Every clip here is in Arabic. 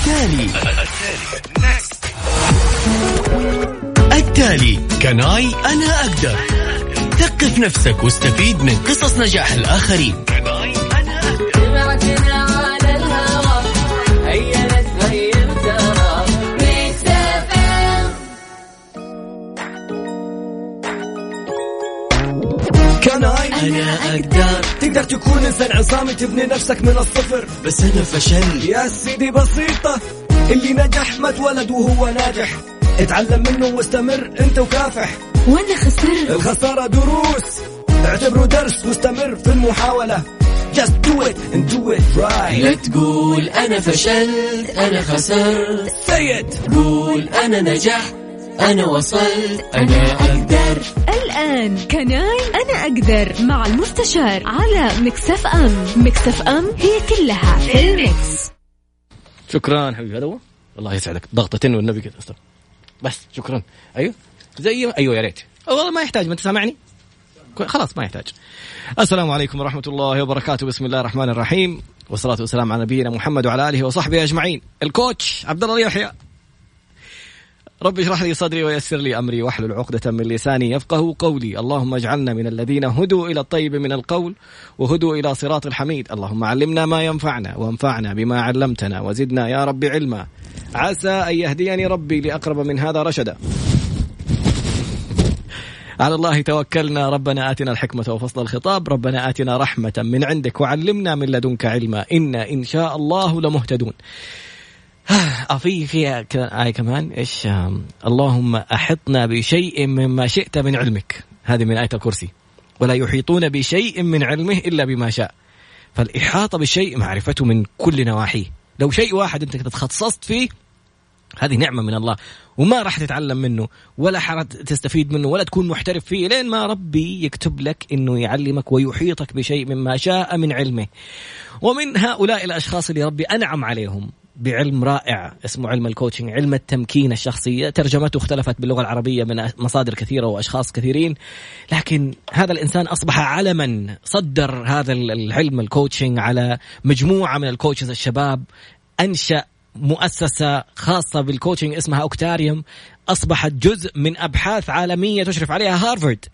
التالي. التالي. كناي أنا أقدر. ثقف نفسك واستفيد من قصص نجاح الآخرين. أنا أقدر. تقدر تكون إنسان عصامي تبني نفسك من الصفر. بس أنا فشل يا سيدي بسيطة اللي نجح ما اتولد وهو ناجح. اتعلم منه واستمر أنت وكافح. وأنا خسرت. الخسارة دروس. اعتبره درس واستمر في المحاولة. Just do it and do it right. لا تقول أنا فشلت أنا خسرت. Say it. قول أنا نجحت. أنا وصلت أنا أقدر. الآن Can I أنا أقدر مع المستشار على Mix FM. Mix FM هي كلها في ال mix شكرا حبيبي هذا هو الله يسعدك. ضغطتين والنبي كذا. بس شكرا. أيوه. زي أيوه يا ريت. والله ما يحتاج ما أنت سامعني؟ خلاص ما يحتاج. السلام عليكم ورحمة الله وبركاته. بسم الله الرحمن الرحيم. والصلاة والسلام على نبينا محمد وعلى آله وصحبه أجمعين. الكوتش عبد الله يحيى. رب اشرح لي صدري ويسر لي أمري واحلل عقدة من لساني يفقه قولي، اللهم اجعلنا من الذين هدوا إلى الطيب من القول وهدوا إلى صراط الحميد، اللهم علمنا ما ينفعنا وانفعنا بما علمتنا وزدنا يا رب علما. عسى أن يهديني ربي لأقرب من هذا رشدا. على الله توكلنا. ربنا آتنا الحكمة وفصل الخطاب. ربنا آتنا رحمة من عندك وعلمنا من لدنك علما. إنا إن شاء الله لمهتدون. آه في في ك- آية كمان إيش اللهم أحطنا بشيء مما شئت من علمك. هذه من آية الكرسي. ولا يحيطون بشيء من علمه إلا بما شاء. فالإحاطة بالشيء معرفته من كل نواحيه. لو شيء واحد أنت تخصصت فيه هذه نعمة من الله. وما راح تتعلم منه ولا تستفيد منه ولا تكون محترف فيه. لين ما ربي يكتب لك إنه يعلمك ويحيطك بشيء مما شاء من علمه. ومن هؤلاء الأشخاص اللي ربي أنعم عليهم. بعلم رائع اسمه علم الكوتشنج علم التمكين الشخصي ترجمته اختلفت باللغة العربية من مصادر كثيرة وأشخاص كثيرين. لكن هذا الإنسان أصبح علما صدر هذا العلم ال coaching على مجموعة من ال coaches الشباب أنشأ مؤسسة خاصة بال coaching اسمها أوكتاريوم أصبحت جزء من أبحاث عالمية تشرف عليها هارفارد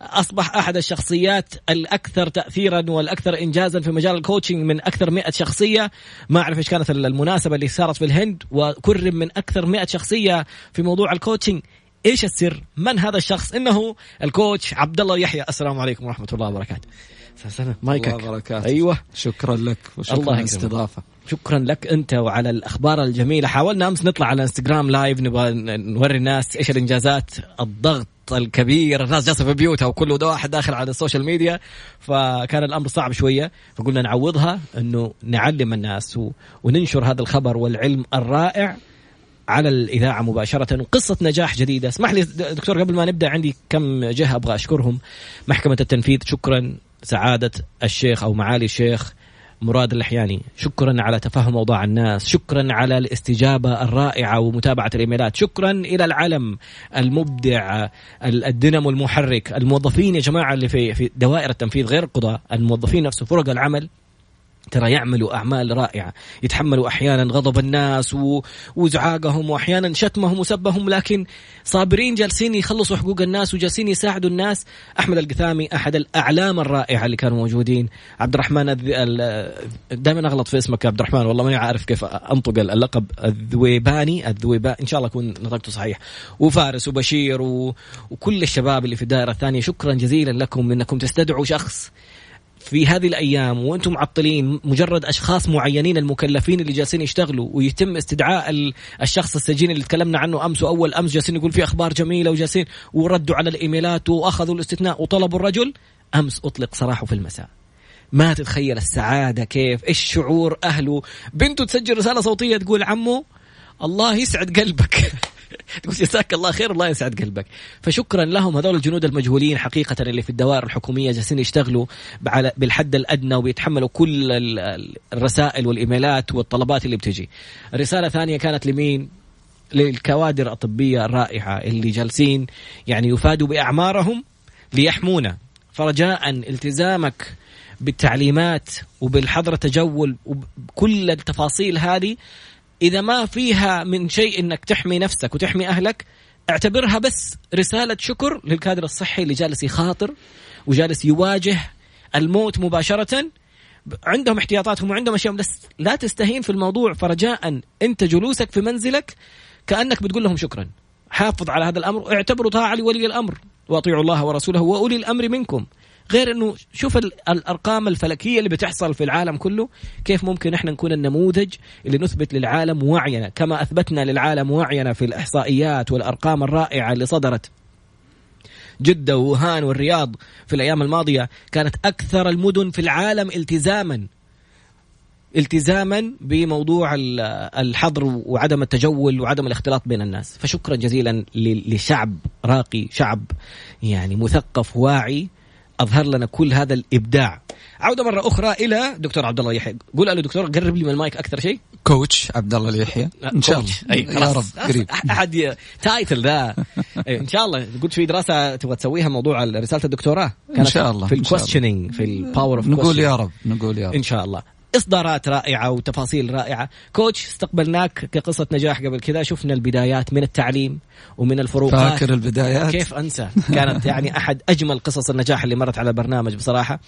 أصبح أحد الشخصيات الأكثر تأثيرا والأكثر إنجازا في مجال ال coaching من أكثر مئة شخصية ما أعرف إيش كانت المناسبة اللي صارت في الهند وكرم من أكثر مئة شخصية في موضوع ال coaching إيش السر؟ من هذا الشخص؟ إنه ال coach عبد الله يحيى، السلام عليكم ورحمة الله وبركاته. سنة مايكك. الله وبركاته. أيوه. شكرا لك وشكرا الله. الاستضافه شكرا لك أنت وعلى الأخبار الجميلة. حاولنا أمس نطلع على إنستغرام live نبغى نوري الناس إيش الإنجازات الضغط الكبير. الناس جالسة في بيوتها وكل واحد داخل على ال social media فكان الأمر صعب شوية فقلنا نعوضها إنه نعلم الناس. وننشر هذا الخبر والعلم الرائع على الإذاعة مباشرة. قصة نجاح جديدة. اسمح لي دكتور قبل ما نبدأ عندي كم جهة أبغى أشكرهم. محكمة التنفيذ شكرا. سعادة الشيخ أو معالي الشيخ مراد اللحياني شكرا على تفهم أوضاع الناس. شكرا على الاستجابة الرائعة ومتابعة الإيميلات. شكرا إلى العلم المبدع ال- الدينامو المحرك الموظفين يا جماعة اللي في في دوائر التنفيذ غير القضاء الموظفين نفسه فرق العمل. ترى يعملوا أعمال رائعة يتحملوا أحيانا غضب الناس و... وزعاقهم واحيانا شتمهم وسبهم لكن صابرين جالسين يخلصوا حقوق الناس وجالسين يساعدوا الناس. أحمد القثامي أحد الأعلام الرائعة اللي كانوا موجودين. عبد الرحمن الذ... ال... دائما أغلط في اسمك يا عبد الرحمن والله ماني عارف كيف أنطق اللقب الذويباني. الذويباني إن شاء الله أكون نطقته صحيح. وفارس وبشير و... وكل الشباب اللي في الدائرة الثانية شكرا جزيلا لكم إنكم تستدعوا شخص في هذه الأيام وأنتم معطلين مجرد أشخاص معينين المكلفين اللي جالسين يشتغلوا ويتم استدعاء ال- الشخص السجين اللي تكلمنا عنه أمس وأول أمس جالسين يقول في أخبار جميلة وجالسين وردوا على الإيميلات وأخذوا الاستثناء وطلبوا الرجل. أمس أطلق سراحه في المساء. ما تتخيل السعادة كيف إيش شعور أهله. بنته تسجل رسالة صوتية تقول عمو الله يسعد قلبك. تقول جزاك الله خير الله يسعد قلبك. فشكرا لهم هذول الجنود المجهولين حقيقة اللي في الدوائر الحكومية جالسين يشتغلوا بالحد الأدنى وبيتحملوا كل ال- ال- الرسائل والإيميلات والطلبات اللي بتجي. رسالة ثانية كانت لمين؟ للكوادر الطبية الرائعة اللي جالسين يعني يفادوا بأعمارهم ليحمونا. فرجاء التزامك بالتعليمات وبالحظر التجول وكل التفاصيل هذه إذا ما فيها من شيء إنك تحمي نفسك وتحمي أهلك اعتبرها بس رسالة شكر للكادر الصحي اللي جالس يخاطر وجالس يواجه الموت مباشرة. عندهم احتياطاتهم وعندهم أشياء بس لا تستهين في الموضوع فرجاء أنت جلوسك في منزلك كأنك بتقول لهم شكرا. حافظ على هذا الأمر اعتبروا طاعة لولي الأمر وأطيعوا الله ورسوله وأولي الأمر منكم. غير إنه شوف الأرقام الفلكية اللي بتحصل في العالم كله كيف ممكن إحنا نكون النموذج اللي نثبت للعالم وعينا كما أثبتنا للعالم وعينا في الإحصائيات والأرقام الرائعة اللي صدرت. جدة ووهان والرياض في الأيام الماضية كانت أكثر المدن في العالم التزاما. التزاما بموضوع الحظر وعدم التجول وعدم الاختلاط بين الناس. فشكرا جزيلا لشعب راقي شعب يعني مثقف واعي. أظهر لنا كل هذا الإبداع. عودة مرة أخرى إلى دكتور عبد الله يحيى. قول له دكتور قرب لي من المايك أكثر شيء. coach عبد الله يحيى. إن شاء الله. يا رب قريب. آخذ title ذا. إن شاء الله. قلت في دراسة تبغى تسويها موضوع رسالة الدكتوراه. إن شاء الله في ال questioning في ال power of نقول يا رب نقول يا رب. إن شاء الله. إصدارات رائعة وتفاصيل رائعة. coach استقبلناك كقصة نجاح قبل كذا. شفنا البدايات من التعليم ومن الفروقات. فاكر البدايات؟ كيف أنسى؟ كانت يعني أحد أجمل قصص النجاح اللي مرت على البرنامج بصراحة.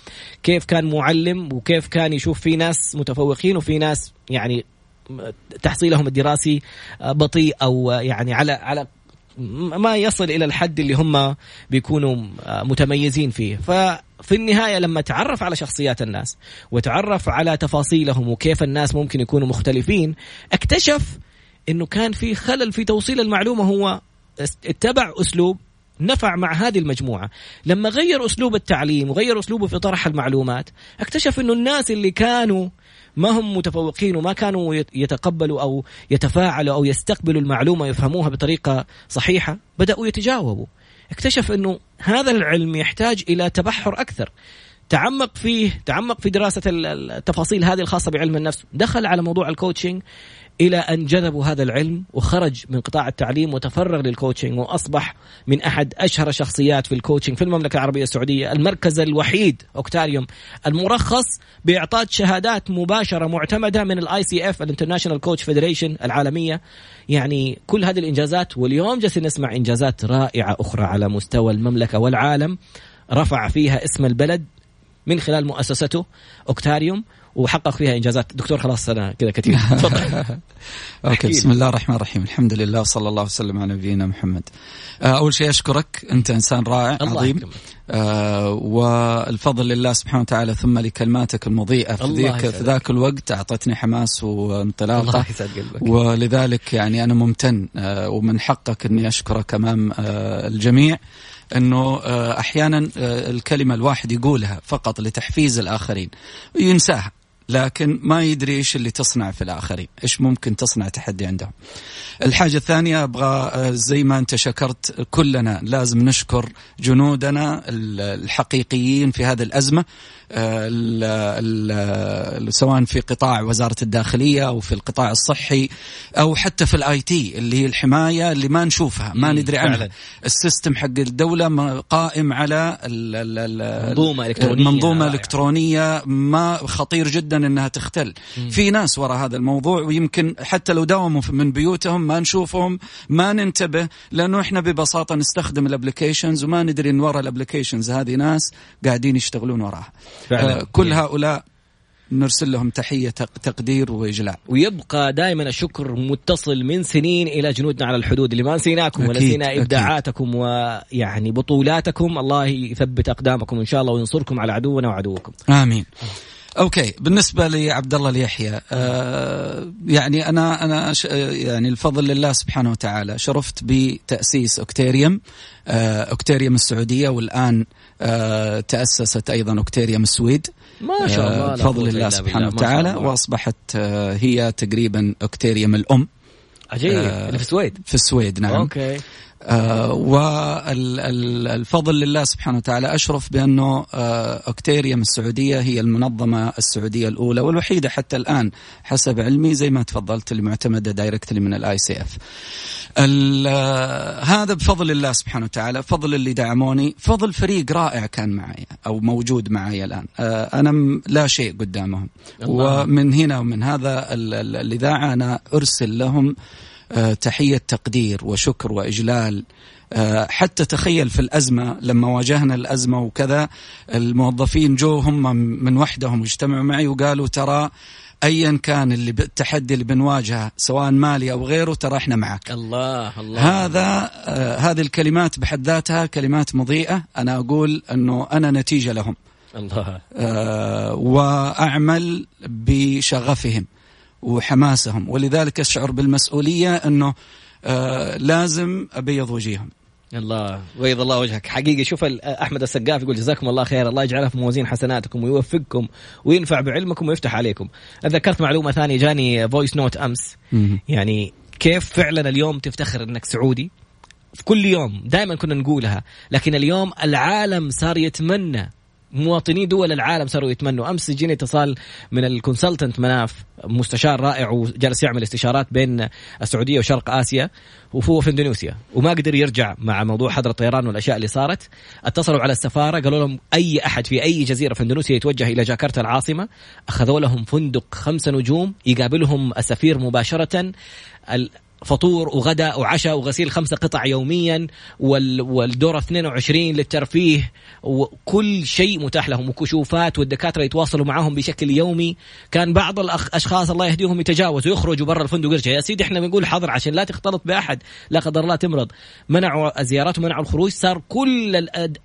كيف كان معلم وكيف كان يشوف في ناس متفوقين وفي ناس يعني تحصيلهم الدراسي بطيء أو يعني على على ما يصل إلى الحد اللي هم بيكونوا متميزين فيه. ففي النهاية لما تعرف على شخصيات الناس وتعرف على تفاصيلهم وكيف الناس ممكن يكونوا مختلفين اكتشف إنه كان في خلل في توصيل المعلومة. هو اتبع أسلوب نفع مع هذه المجموعة. لما غير أسلوب التعليم وغير أسلوبه في طرح المعلومات اكتشف أنه الناس اللي كانوا ما هم متفوقين وما كانوا يتقبلوا أو يتفاعلوا أو يستقبلوا المعلومة يفهموها بطريقة صحيحة بدأوا يتجاوبوا. اكتشف إنه هذا العلم يحتاج إلى تبحر أكثر. تعمق فيه تعمق في دراسة التفاصيل هذه الخاصة بعلم النفس. دخل على موضوع الكوتشنج إلى أن جذبوا هذا العلم وخرج من قطاع التعليم وتفرغ لل coaching وأصبح من أحد أشهر الشخصيات في ال coaching في المملكة العربية السعودية، المركز الوحيد أوكتاريوم المرخص بإعطاء شهادات مباشرة معتمدة من ال ICF ال International Coach Federation العالمية، يعني كل هذه الإنجازات واليوم جالسين نسمع إنجازات رائعة أخرى على مستوى المملكة والعالم. رفع فيها اسم البلد من خلال مؤسسته أوكتاريوم. وحقق فيها إنجازات. دكتور خلاص أنا كذا كثير أوكي بسم الله الرحمن الرحيم. الحمد لله صلى الله وسلم على نبينا محمد. آه، أول شيء أشكرك. أنت إنسان رائع الله عظيم. آه والفضل لله سبحانه وتعالى ثم لكلماتك المضيئة في ذيك في ذاك الوقت. أعطتني حماس وانطلاقة. الله يسعد قلبك. ولذلك يعني أنا ممتن آه ومن حقك إني أشكرك أمام آه الجميع. إنه آه، أحيانا آه، الكلمة الواحد يقولها فقط لتحفيز الآخرين ينساها. لكن ما يدري إيش اللي تصنع في الآخرين، إيش ممكن تصنع تحدي عندهم. الحاجة الثانية أبغى آه، زي ما أنت شكرت كلنا لازم نشكر جنودنا الحقيقيين في هذه الأزمة ال ال سواء في قطاع وزارة الداخلية أو في القطاع الصحي أو حتى في ال IT اللي هي الحماية اللي ما نشوفها ما ندري عنها. ال system حق الدولة قائم على منظومة إلكترونية. منظومة إلكترونية ما خطير جدا إنها تختل. مم. في ناس وراء هذا الموضوع ويمكن حتى لو داوموا من بيوتهم ما نشوفهم ما ننتبه لأنه إحنا ببساطة نستخدم ال applications وما ندري إن وراء ال applications هذه ناس قاعدين يشتغلون وراها. فعلا. آه كل هؤلاء نرسل لهم تحية تقدير وإجلال ويبقى دائما الشكر متصل من سنين إلى جنودنا على الحدود اللي ما نسيناكم ونسينا إبداعاتكم ويعني بطولاتكم. الله يثبت أقدامكم إن شاء الله وينصركم على عدونا وعدوكم. آمين. okay بالنسبة لعبد الله اليحيى آه يعني أنا أنا يعني الفضل لله سبحانه وتعالى شرفت بتأسيس اوكتيريوم آه اوكتيريوم السعودية والآن آه تأسست أيضا اوكتيريوم السويد. ما شاء الله آه بفضل الله سبحانه وتعالى. وأصبحت آه هي تقريبا اوكتيريوم الأم. عجيب. آه في السويد. في السويد نعم. okay. والفضل لله سبحانه وتعالى أشرف بأنه آه أكتيريوم السعودية هي المنظمة السعودية الأولى والوحيدة حتى الآن حسب علمي زي ما تفضلت اللي معتمدة directly من ال ICF هذا بفضل الله سبحانه وتعالى فضل اللي دعموني فضل فريق رائع كان معي أو موجود معي الآن. آه أنا لا شيء قدامهم. الله. ومن هنا ومن هذا الإذاعة أنا أرسل لهم آه، تحية تقدير وشكر وإجلال. آه، حتى تخيل في الأزمة لما واجهنا الأزمة وكذا الموظفين جو هم من وحدهم اجتمعوا معي وقالوا ترى ايا كان اللي التحدي اللي بنواجهه سواء مالي أو غيره ترى إحنا معك. الله الله. هذا آه هذه الكلمات بحد ذاتها كلمات مضيئة. أنا أقول أنه أنا نتيجة لهم. الله. آه وأعمل بشغفهم. وحماسهم. ولذلك أشعر بالمسؤولية أنه آه لازم أبيض وجيههم الله بيض الله وجهك. حقيقه شوف أحمد السقاف يقول جزاكم الله خير الله يجعلها في موازين حسناتكم ويوفقكم وينفع بعلمكم ويفتح عليكم. ذكرت معلومة ثانية جاني voice note أمس. يعني كيف فعلا اليوم تفتخر إنك سعودي؟ في كل يوم دائما كنا نقولها لكن اليوم العالم صار يتمنى مواطني دول العالم صاروا يتمنوا. أمس جيني اتصال من ال consultant مناف مستشار رائع وجالس يعمل استشارات بين السعودية وشرق آسيا وهو في إندونيسيا. وما قدر يرجع مع موضوع حظر الطيران والأشياء اللي صارت. اتصلوا على السفارة قالوا لهم أي أحد في أي جزيرة في إندونيسيا يتوجه إلى جاكرتا العاصمة. أخذوا لهم فندق خمسة نجوم يقابلهم السفير مباشرة فطور وغداء وعشاء وغسيل خمسة قطع يوميا والدورة 22 للترفيه وكل شيء متاح لهم. وكشوفات والدكاترة يتواصلوا معهم بشكل يومي. كان بعض الأشخاص الله يهديهم يتجاوزوا يخرجوا برا الفندق ويرجع. يا سيدي إحنا بنقول حظر عشان لا تختلط بأحد. لا قدر الله تمرض. منعوا الزيارات ومنعوا الخروج. صار كل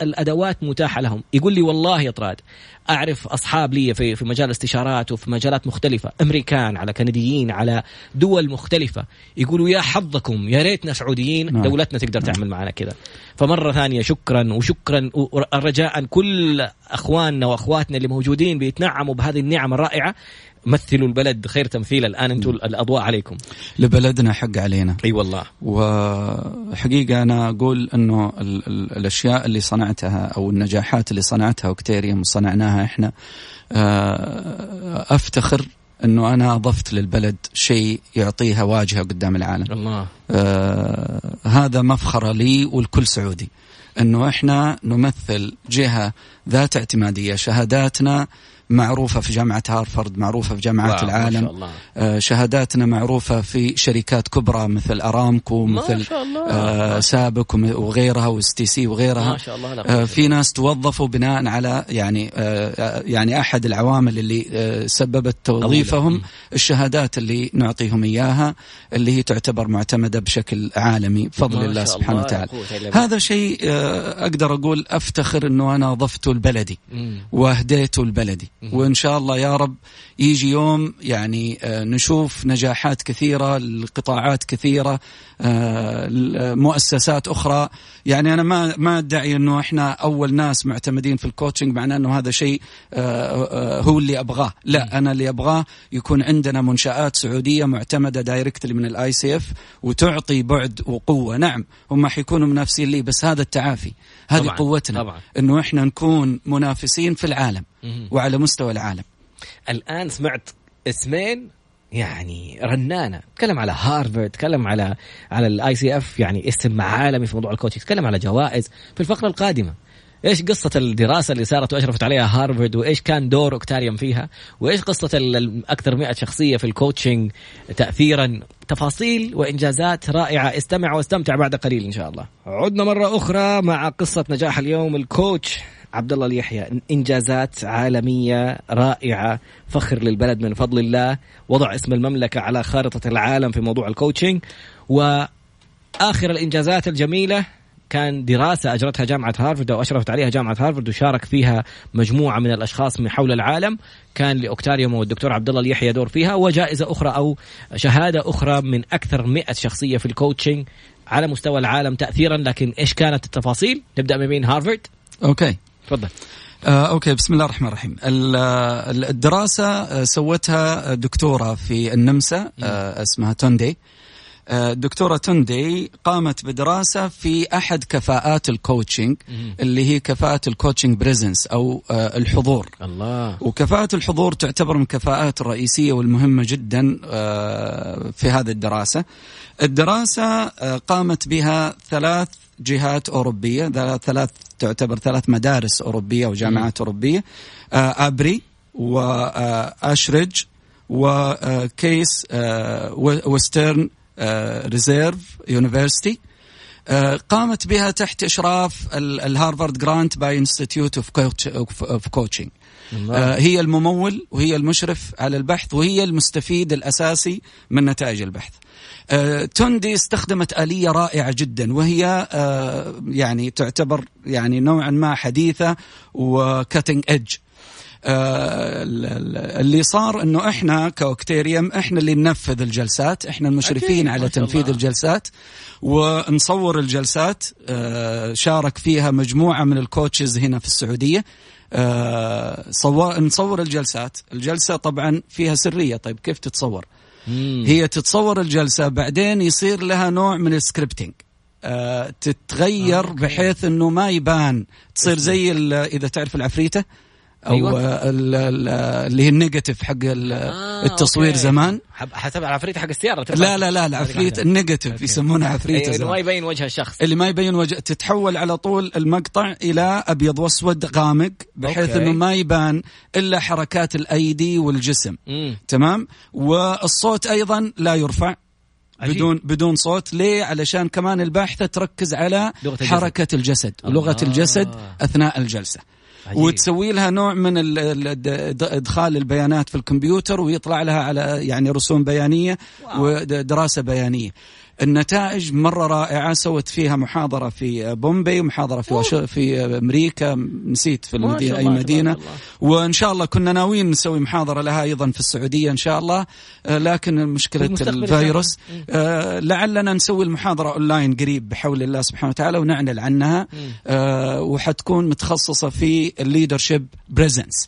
الأدوات متاحة لهم. يقول لي والله يا طراد أعرف أصحاب لي في في مجال الاستشارات وفي مجالات مختلفة. أمريكان على كنديين على دول مختلفة. يقولوا يا حظكم يا ريتنا سعوديين نعم. دولتنا تقدر نعم. تعمل معنا كذا. فمرة ثانية شكرا وشكرا رجاء كل أخواننا وأخواتنا اللي موجودين بيتنعموا بهذه النعم الرائعة. مثلوا البلد خير تمثيل الآن أنتم الأضواء عليكم. لبلدنا حق علينا. أي والله. وحقيقة أنا أقول إنه ال ال الأشياء اللي صنعتها أو النجاحات اللي صنعتها وكتيريوم وصنعناها إحنا آه، أفتخر إنه أنا أضفت للبلد شيء يعطيها واجهة قدام العالم. الله. آه هذا مفخرة لي ولكل سعودي. إنه إحنا نمثل جهة ذات اعتمادية شهاداتنا معروفة في جامعة هارفرد معروفة في جامعات العالم ما شاء الله. آه، شهاداتنا معروفة في شركات كبرى مثل أرامكو مثل آه سابك وغيرها واستي سي وغيرها. ما شاء الله آه في ناس توظفوا بناء على يعني آه يعني أحد العوامل اللي آه سببت توظيفهم الشهادات اللي نعطيهم إياها اللي هي تعتبر معتمدة بشكل عالمي بفضل الله سبحانه وتعالى. هذا شيء آه أقدر أقول أفتخر أنه أنا ضفته لبلدي وأهديته لبلدي وإن شاء الله يا رب يجي يوم يعني آه، نشوف نجاحات كثيرة لقطاعات كثيرة آه، مؤسسات أخرى. يعني أنا ما ما أدعي إنه إحنا أول ناس معتمدين في ال coaching معناه إنه هذا شيء آه، هو اللي أبغاه. لا أنا اللي أبغاه يكون عندنا منشآت سعودية معتمدة directly من ال ICF وتعطي بعد وقوة. نعم هم حيكونوا منافسين لي بس هذا التعافي هذه طبعًا قوتنا طبعًا. إنه إحنا نكون منافسين في العالم. وعلى مستوى العالم. الآن سمعت اسمين يعني رنانة. تكلم على هارفرد تكلم على على ال ICF يعني اسم عالمي في موضوع ال coaching تكلم على جوائز في الفقرة القادمة. إيش قصة الدراسة اللي صارت وأشرفت عليها هارفرد وإيش كان دور أوكتاريوم فيها؟ وإيش قصة أكثر 100 شخصية في ال coaching تأثيرا؟ تفاصيل وإنجازات رائعة. استمع واستمتع بعد قليل إن شاء الله. عدنا مرة أخرى مع قصة نجاح اليوم ال coach. عبد الله اليحيى إنجازات عالمية رائعة فخر للبلد من فضل الله وضع اسم المملكة على خارطة العالم في موضوع ال coaching وآخر الإنجازات الجميلة كان دراسة أجرتها جامعة هارفرد أو أشرفت عليها جامعة هارفرد وشارك فيها مجموعة من الأشخاص من حول العالم. كان لأوكتاريوم والدكتور عبد الله اليحيى دور فيها وجائزة أخرى أو شهادة أخرى من أكثر 100 شخصية في ال coaching على مستوى العالم تأثيرا. لكن إيش كانت التفاصيل؟ نبدأ من مين؟ هارفرد. okay. تفضل. آه، okay بسم الله الرحمن الرحيم. الدراسة آه، سوتها دكتورة في النمسا آه، اسمها توندي. الدكتوره تندي قامت بدراسة في أحد كفاءات ال coaching اللي هي كفاءة ال coaching presence أو الحضور. الله. وكفاءة الحضور تعتبر من الكفاءات الرئيسية والمهمة جدا في هذه الدراسة. الدراسة قامت بها ثلاث جهات أوروبية ثلاث تعتبر ثلاث مدارس أوروبية وجامعات أوروبية. أبري و Ashridge و Case Western Reserve University قامت بها تحت إشراف ال Harvard grant by Institute of Coaching هي الممول وهي المشرف على البحث وهي المستفيد الأساسي من نتائج البحث. آه، تندي استخدمت آلية رائعة جدا وهي آه، يعني تعتبر يعني نوعا ما حديثة و cutting edge آه، اللي صار إنه إحنا كوكتيريوم إحنا اللي ننفذ الجلسات إحنا المشرفين على تنفيذ الله. الجلسات ونصور الجلسات شارك فيها مجموعة من ال coaches هنا في السعودية. صور نصور الجلسات. الجلسة طبعا فيها سرية. طيب كيف تتصور؟ مم. هي تتصور الجلسة. بعدين يصير لها نوع من ال scripting آه تتغير آه، بحيث إنه ما يبان. تصير زي إذا تعرف العفريتة. أو أيوة. اللي هي ال negative حق آه التصوير okay. زمان. حسب العفريت حق السيارة لا لا لا العفريت ال negative يسمونها عفريت أيوة اللي ما يبين وجه الشخص. اللي ما يبين وجه تتحول على طول المقطع إلى أبيض وأسود غامق بحيث okay. انه ما يبان إلا حركات الأيدي والجسم. مم. تمام؟ والصوت أيضا لا يرفع عجيب. بدون بدون صوت. ليه؟ علشان كمان الباحثة تركز على حركة الجسد ولغه الجسد أثناء الجلسة. عجيب. وتسوي لها نوع من إدخال البيانات في الكمبيوتر ويطلع لها على يعني رسوم بيانية wow. ودراسة بيانية النتائج مرة رائعة سوت فيها محاضرة في بومبي ومحاضرة في وش... في أمريكا نسيت في المدينة أي مدينة. وإن شاء الله كنا ناويين نسوي محاضرة لها أيضا في السعودية إن شاء الله. آه، لكن مشكلة الفيروس. آه لعلنا نسوي المحاضرة أونلاين قريب بحول الله سبحانه وتعالى ونعلن عنها. آه وحتكون متخصصة في ال leadership presence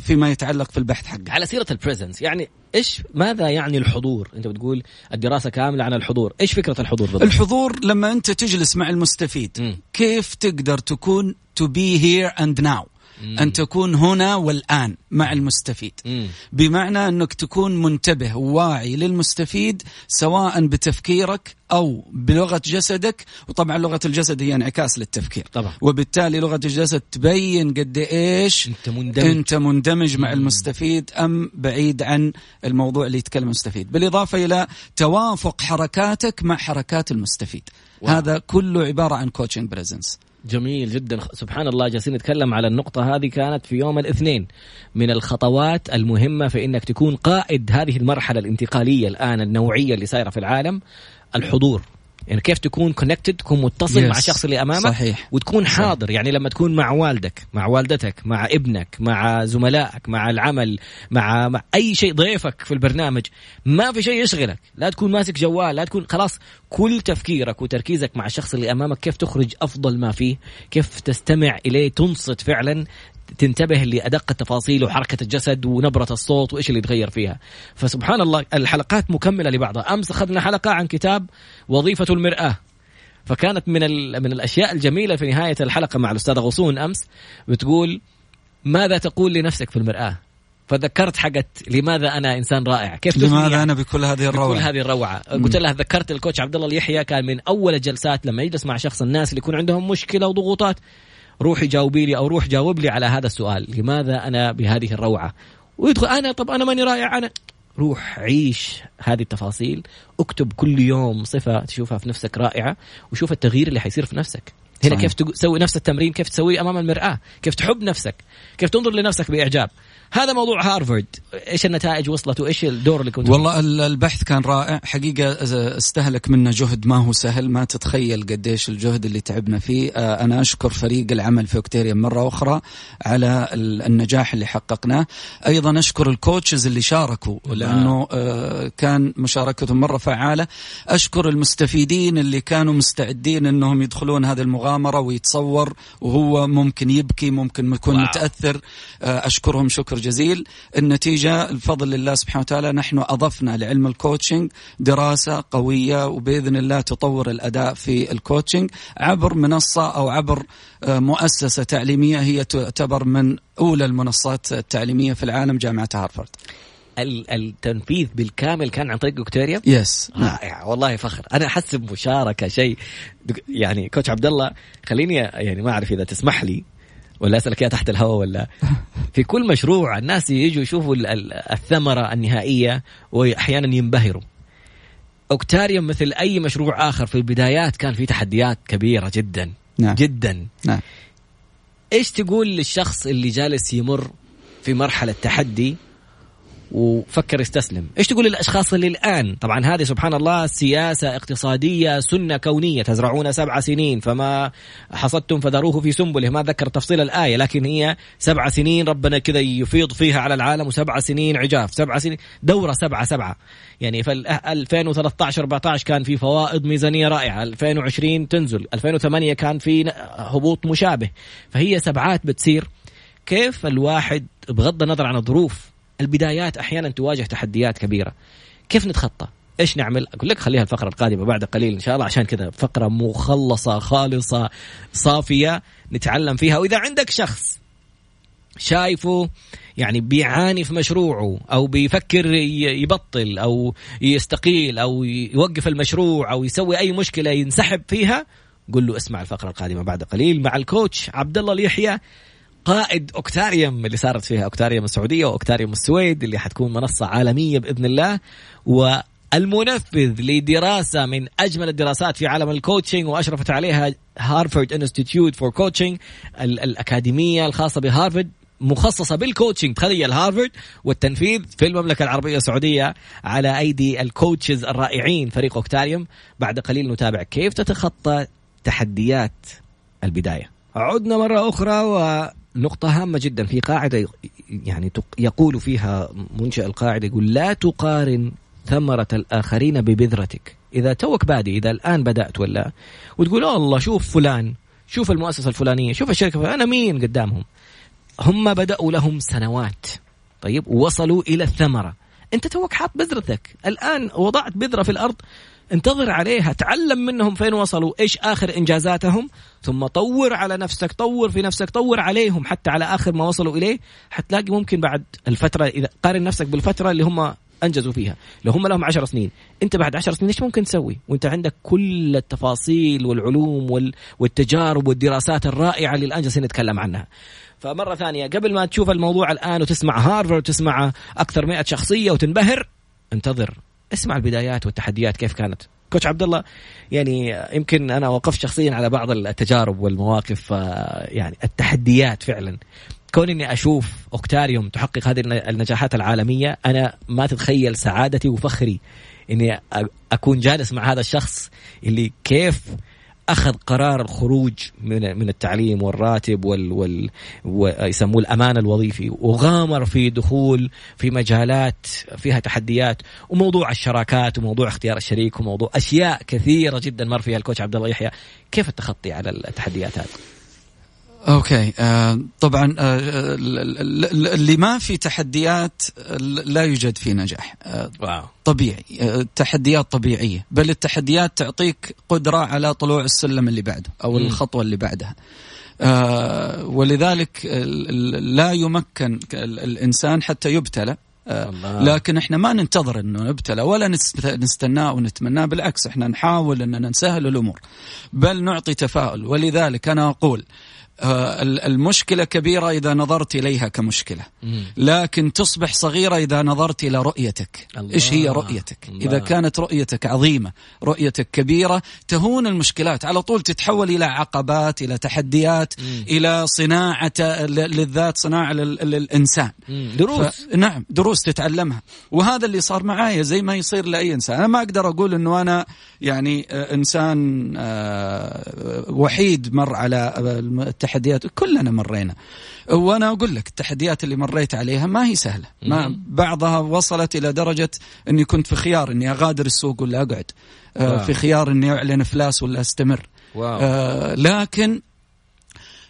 فيما يتعلق في البحث حقه. على سيرة ال presence يعني إيش ماذا يعني الحضور؟ أنت بتقول الدراسة كاملة عن الحضور. إيش فكرة الحضور بالضبط؟ الحضور لما أنت تجلس مع المستفيد م. كيف تقدر تكون to be here and now أن تكون هنا والآن مع المستفيد. بمعنى أنك تكون منتبه وواعي للمستفيد سواء بتفكيرك أو بلغة جسدك. وطبعا لغة الجسد هي انعكاس للتفكير. طبعا. وبالتالي لغة الجسد تبين قد إيش أنت مندمج, أنت مندمج مع المستفيد أم بعيد عن الموضوع اللي يتكلم المستفيد. بالإضافة إلى توافق حركاتك مع حركات المستفيد. واو. هذا كله عبارة عن coaching presence جميل جدا. سبحان الله جالسين نتكلم على النقطة هذه كانت في يوم الاثنين من الخطوات المهمة في إنك تكون قائد هذه المرحلة الانتقالية الآن النوعية اللي صايرة في العالم الحضور. يعني كيف تكون connected تكون متصل yes. مع الشخص اللي أمامك صحيح. وتكون صحيح. حاضر يعني لما تكون مع والدك مع والدتك مع ابنك مع زملائك مع العمل مع, مع أي شيء ضيفك في البرنامج ما في شيء يشغلك لا تكون ماسك جوال لا تكون خلاص كل تفكيرك وتركيزك مع الشخص اللي أمامك كيف تخرج أفضل ما فيه كيف تستمع إليه تنصت فعلا تنتبه لأدق التفاصيل وحركة الجسد ونبرة الصوت وإيش اللي يتغير فيها. فسبحان الله الحلقات مكملة لبعضها. أمس أخذنا حلقة عن كتاب وظيفة المرأة. فكانت من من الأشياء الجميلة في نهاية الحلقة مع الأستاذة غصون أمس بتقول ماذا تقول لنفسك في المرأة؟ فذكرت حقت لماذا أنا إنسان رائع؟ كيف لماذا يعني أنا بكل هذه الروعة؟ بكل هذه الروعة. قلت لها ذكرت الكوتش عبد الله اليحيى كان من أول الجلسات لما يجلس مع شخص الناس اللي يكون عندهم مشكلة وضغوطات روحي جاوبي لي أو روح جاوب لي على هذا السؤال. لماذا أنا بهذه الروعة؟ ويدخل أنا طب أنا ماني رائع أنا. روح عيش هذه التفاصيل. اكتب كل يوم صفة تشوفها في نفسك رائعة وشوف التغيير اللي حيصير في نفسك. هنا صحيح. كيف تسوي نفس التمرين كيف تسويه أمام المرآة كيف تحب نفسك كيف تنظر لنفسك بإعجاب. هذا موضوع هارفارد إيش النتائج وصلت وإيش الدور اللي كنت والله البحث كان رائع. حقيقة استهلك منا جهد ما هو سهل. ما تتخيل قديش الجهد اللي تعبنا فيه. آه، أنا أشكر فريق العمل في أوكتيريا مرة أخرى على النجاح اللي حققناه. أيضا أشكر الكوتشز اللي شاركوا لأنه آه، كان مشاركتهم مرة فعالة. أشكر المستفيدين اللي كانوا مستعدين إنهم يدخلون هذه المغامرة مغامره ويتصور وهو ممكن يبكي ممكن يكون. متأثر. آه، أشكرهم شكر جزيل النتيجة الفضل لله سبحانه وتعالى نحن أضفنا لعلم ال coaching دراسة قوية وبإذن الله تطور الأداء في ال coaching عبر منصة أو عبر آه، مؤسسة تعليمية هي تعتبر من أولى المنصات التعليمية في العالم جامعة هارفارد. التنفيذ بالكامل كان عن طريق دكتوريا؟ يس رائع. والله فخر. أنا أحس بمشاركة شيء. يعني كوتش عبد الله خليني يعني ما أعرف إذا تسمح لي ولا أسألك إياها تحت الهواء ولا في كل مشروع الناس يجوا يشوفوا الثمرة النهائية وأحيانا ينبهروا أوكتاريوم مثل أي مشروع آخر في البدايات كان في تحديات كبيرة جدا نعم. جدا نعم. إيش تقول للشخص اللي جالس يمر في مرحلة تحدي وفكر يستسلم. إيش تقول للأشخاص اللي الآن؟ طبعا هذه سبحان الله سياسة اقتصادية سنة كونية تزرعون سبع سنين فما حصدتم فذروه في سنبله. ما ذكر تفصيل الآية لكن هي سبع سنين ربنا كذا يفيض فيها على العالم وسبع سنين عجاف سبع سنين دورة سبعة سبعة. يعني في 2013 14 كان في فوائد ميزانية رائعة 2020 تنزل 2008 كان في هبوط مشابه. فهي سبعات بتصير. كيف الواحد بغض النظر عن الظروف البدايات أحيانا تواجه تحديات كبيرة. كيف نتخطى؟ إيش نعمل؟ أقول لك خليها الفقرة القادمة بعد قليل إن شاء الله عشان كذا فقرة مخلصة خالصة صافية نتعلم فيها. وإذا عندك شخص شايفه يعني بيعاني في مشروعه أو بيفكر يبطل أو يستقيل أو يوقف المشروع أو يسوي أي مشكلة ينسحب فيها قل له اسمع الفقرة القادمة بعد قليل مع ال coach عبد الله اليحيى. قائد أوكتاريوم اللي صارت فيها أوكتاريوم السعودية وأوكتاريوم السويد اللي حتكون منصة عالمية بإذن الله والمنفذ لدراسة من أجمل الدراسات في عالم ال coaching وأشرفت عليها هارفارد Institute for Coaching الأكاديمية الخاصة بهارفارد مخصصة بال coaching تخيل هارفارد والتنفيذ في المملكة العربية السعودية على أيدي ال coaches الرائعين فريق أوكتاريوم. بعد قليل نتابع كيف تتخطى تحديات البداية. عدنا مرة أخرى و نقطة هامة جدا في قاعدة يعني يقول فيها منشأ القاعدة يقول لا تقارن ثمرة الآخرين ببذرتك. إذا توك بادي إذا الآن بدأت ولا وتقول الله شوف فلان شوف المؤسسة الفلانية شوف الشركة أنا مين قدامهم؟ هم بدأوا لهم سنوات. طيب وصلوا إلى الثمرة. أنت توك حاط بذرتك. الآن وضعت بذرة في الأرض انتظر عليها تعلم منهم فين وصلوا إيش آخر إنجازاتهم ثم طور على نفسك طور في نفسك طور عليهم حتى على آخر ما وصلوا إليه حتلاقي ممكن بعد الفترة إذا قارن نفسك بالفترة اللي هم أنجزوا فيها لو هم لهم عشر سنين. أنت بعد عشر سنين إيش ممكن تسوي؟ وأنت عندك كل التفاصيل والعلوم والتجارب والدراسات الرائعة اللي الآن جالسين نتكلم عنها. فمرة ثانية قبل ما تشوف الموضوع الآن وتسمع هارفرد وتسمع أكثر مئة شخصية وتنبهر انتظر. اسمع البدايات والتحديات كيف كانت. كوتش عبد الله يعني يمكن أنا وقفت شخصيا على بعض التجارب والمواقف آه، يعني التحديات فعلا. كون إني أشوف أوكتاريوم تحقق هذه النجاحات العالمية أنا ما تتخيل سعادتي وفخري إني أكون جالس مع هذا الشخص اللي كيف أخذ قرار الخروج من من التعليم والراتب وال, وال ويسموه الأمان الوظيفي وغامر في دخول في مجالات فيها تحديات وموضوع الشراكات وموضوع اختيار الشريك وموضوع أشياء كثيرة جدا مر فيها ال coach عبد الله يحيى كيف التخطي على التحديات هذه؟ okay. آه طبعا آه اللي ما في تحديات لا يوجد فيه نجاح. آه واو. طبيعي. آه تحديات طبيعية. بل التحديات تعطيك قدرة على طلوع السلم اللي بعده أو م. الخطوة اللي بعدها. آه ولذلك لا يمكن الإنسان حتى يبتلى. الله. لكن إحنا ما ننتظر إنه نبتلى ولا نستناه ونتمناه بالعكس إحنا نحاول إننا نسهل الأمور. بل نعطي تفاؤل. ولذلك أنا أقول آه، المشكلة كبيرة إذا نظرت إليها كمشكلة. لكن تصبح صغيرة إذا نظرت إلى رؤيتك. الله. إيش هي رؤيتك؟ الله. إذا كانت رؤيتك عظيمة رؤيتك كبيرة تهون المشكلات. على طول تتحول إلى عقبات إلى تحديات مم. إلى صناعة للذات صناعة للإنسان. دروس. نعم دروس تتعلمها. وهذا اللي صار معايا زي ما يصير لأي إنسان. أنا ما أقدر أقول أنه أنا يعني آه، إنسان آه، وحيد مر على التحديات كلنا مرينا. وأنا أقول لك التحديات اللي مريت عليها ما هي سهلة. ما بعضها وصلت إلى درجة إني كنت في خيار إني أغادر السوق ولا أقعد. آه في خيار إني أعلن افلاس ولا أستمر. واو. آه لكن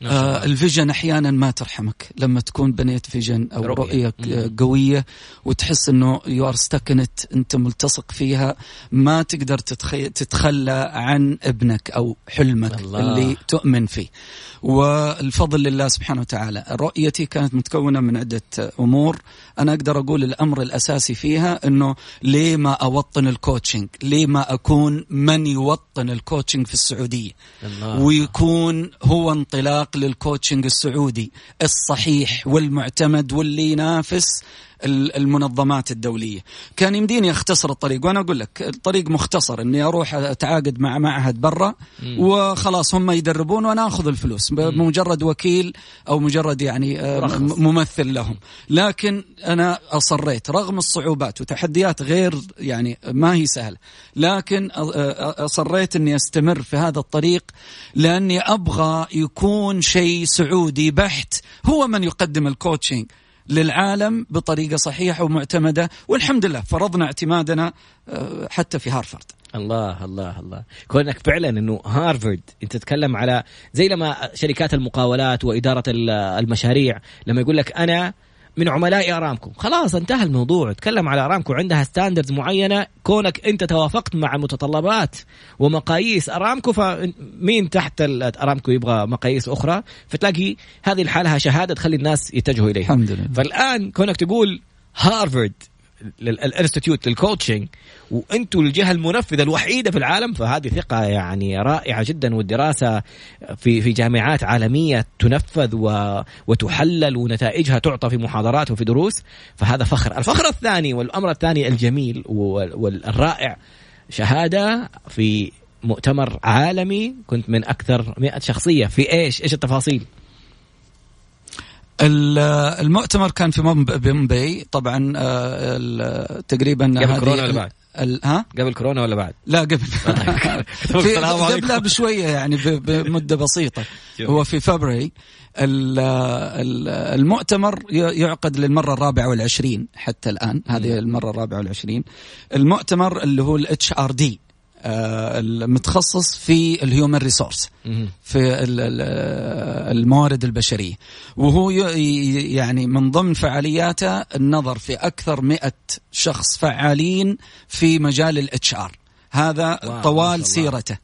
آه ال vision أحيانا ما ترحمك. لما تكون بنيت vision أو رؤية, رؤية قوية وتحس إنه you are stuck إنت أنت ملتصق فيها ما تقدر تتخي... تتخلى عن ابنك أو حلمك الله. اللي تؤمن فيه. والفضل لله سبحانه وتعالى. رؤيتي كانت متكونة من عدة أمور. أنا أقدر أقول الأمر الأساسي فيها إنه ليه ما أوطن ال coaching ليه ما أكون من يوطن ال coaching في السعودية؟ الله. ويكون هو انطلاق لل coaching السعودي. الصحيح والمعتمد واللي ينافس المنظمات الدولية. كان يمديني أختصر الطريق وأنا أقول لك الطريق مختصر إني أروح أتعاقد مع معهد برا وخلاص هم يدربون وأنا آخذ الفلوس بمجرد وكيل أو مجرد يعني آه، ممثل لهم. لكن أنا أصريت رغم الصعوبات وتحديات غير يعني ما هي سهلة. لكن أصريت إني أستمر في هذا الطريق لأني أبغى يكون شيء سعودي بحت. هو من يقدم ال coaching للعالم بطريقة صحيحة ومعتمدة. والحمد لله فرضنا اعتمادنا آه، حتى في هارفارد. الله الله الله. كونك فعلا إنه هارفرد أنت تتكلم على زي لما شركات المقاولات وإدارة المشاريع لما يقول لك أنا من عملاء أرامكو. خلاص انتهى الموضوع. تكلم على أرامكو. عندها standards معينة. كونك أنت توافقت مع متطلبات ومقاييس أرامكو فمين تحت أرامكو يبغى مقاييس أخرى؟ فتلاقي هذه الحالة شهادة تخلي الناس يتجهوا إليها. الحمد لله. فالآن كونك تقول هارفرد ال Institute لل coaching وأنتم الجهة المنفذة الوحيدة في العالم فهذه ثقة يعني رائعة جدا والدراسة في في جامعات عالمية تنفذ وتحلل ونتائجها تعطى في محاضرات وفي دروس فهذا فخر. الفخر الثاني والأمر الثاني الجميل والرائع شهادة في مؤتمر عالمي كنت من أكثر 100 شخصية. في إيش؟ إيش التفاصيل؟ المؤتمر كان في مومباي طبعا آه، تقريبا قبل كورونا ولا بعد؟ ها؟ قبل كورونا ولا بعد؟ لا قبل. في قبلها بشوية يعني بمده بسيطة. هو في فبراير المؤتمر يعقد للمرة الرابعة والعشرين حتى الآن. هذه المرة الرابعة والعشرين. المؤتمر اللي هو ال HRD آه، المتخصص في ال human resource في الموارد البشرية. وهو يعني من ضمن فعالياته النظر في أكثر مئة شخص فعالين في مجال ال HR هذا طوال سيرته.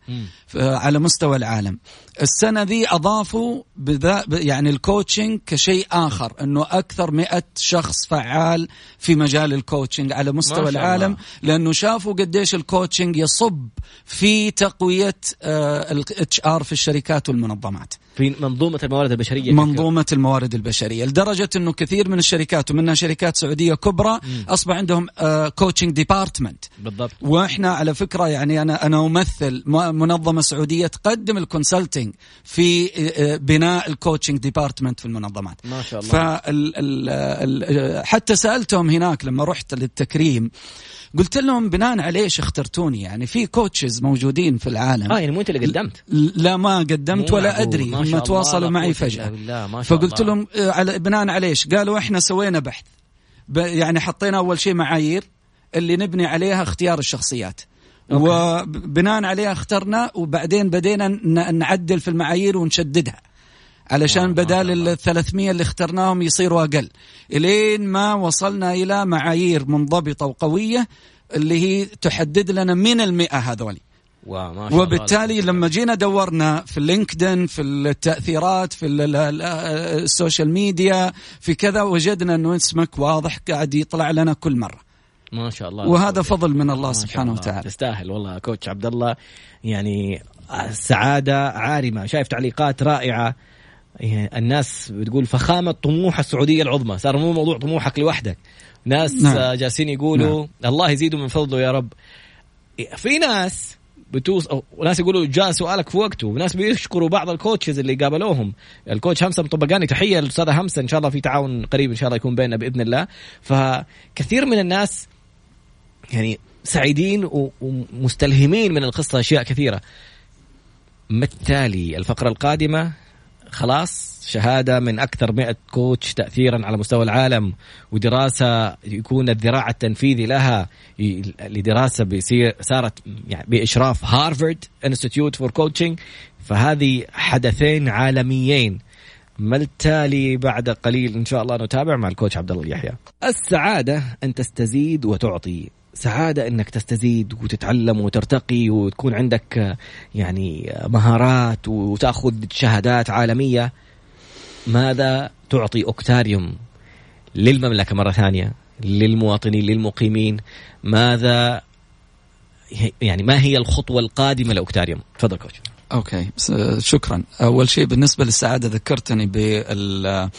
على مستوى العالم السنة ذي أضافوا بذا يعني ال coaching كشيء آخر أنه أكثر مئة شخص فعال في مجال ال coaching على مستوى العالم الله. لأنه شافوا قديش ال coaching يصب في تقوية ال HR في الشركات والمنظمات في منظومة الموارد البشرية منظومة كثير. الموارد البشرية لدرجة أنه كثير من الشركات ومنها شركات سعودية كبرى م. أصبح عندهم coaching department بالضبط وإحنا على فكرة يعني أنا أنا أمثل منظمة سعودية تقدم ال consulting في آه، بناء ال coaching department في المنظمات. ما شاء الله. فال حتى سألتهم هناك لما رحت للتكريم قلت لهم بناء على إيش اخترتوني؟ يعني في coaches موجودين في العالم. آه يعني مو أنت اللي قدمت. لا ما قدمت ولا أدري. هم تواصلوا معي فجأة. ما شاء الله. فقلت لهم آه، على بناء على إيش؟ قالوا إحنا سوينا بحث. يعني حطينا أول شيء معايير اللي نبني عليها اختيار الشخصيات. أوكي. وبناء عليها اخترنا وبعدين بدينا نعدل في المعايير ونشددها. علشان بدال ال 300 اللي اخترناهم يصيروا أقل. إلين ما وصلنا إلى معايير منضبطة وقوية اللي هي تحدد لنا من المئة هذولي. وبالتالي لما جينا دورنا في اللينكدين في التأثيرات في السوشيال ميديا في كذا وجدنا إنه اسمك واضح قاعد يطلع لنا كل مرة. ما شاء الله. وهذا فضل من الله سبحانه الله. وتعالى. تستاهل والله. كوتش عبد الله يعني سعادة عارمة. شايف تعليقات رائعة. يعني الناس بتقول فخامة طموح السعودية العظمى. صار مو موضوع طموحك لوحدك. ناس نعم. جالسين يقولوا نعم. الله يزيده من فضله يا رب. في ناس بتوص وناس يقولوا جاء سؤالك في وقته. وناس بيشكروا بعض الكوتشز اللي قابلوهم. ال coach همسه مطبقاني تحية للأستاذة همسه إن شاء الله في تعاون قريب إن شاء الله يكون بيننا بإذن الله. فكثير من الناس يعني سعيدين ومستلهمين من القصة أشياء كثيرة. بالتالي الفقرة القادمة خلاص شهادة من أكثر 100 coach تاثيرا على مستوى العالم ودراسة يكون الذراع التنفيذي لها لدراسة بيصير صارت يعني بإشراف هارفارد institute for coaching فهذه حدثين عالميين. ما التالي بعد قليل إن شاء الله نتابع مع الكوتش عبد الله اليحيى السعادة أن تستزيد وتعطي. سعادة إنك تستزيد وتتعلم وترتقي وتكون عندك يعني مهارات وتأخذ شهادات عالمية. ماذا تعطي أوكتاريوم للمملكة مرة ثانية للمواطنين للمقيمين؟ ماذا يعني ما هي الخطوة القادمة لأوكتاريوم؟ تفضل coach. okay شكرا. أول شيء بالنسبة للسعادة ذكرتني بال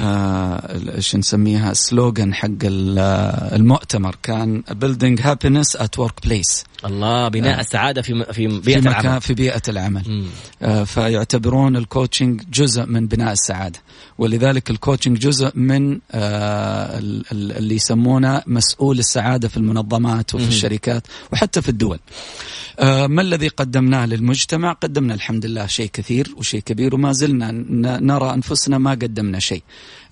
إيش آه نسميها slogan حق المؤتمر كان building happiness at workplace. الله بناء آه. السعادة في في بيئة في العمل. في بيئة العمل. آه فيعتبرون ال coaching جزء من بناء السعادة. ولذلك ال coaching جزء من آه اللي يسمونه مسؤول السعادة في المنظمات وفي مم. الشركات وحتى في الدول. آه ما الذي قدمناه للمجتمع؟ قدمنا الحمد لله شيء كثير وشيء كبير وما زلنا نرى أنفسنا ما قدمنا شيء.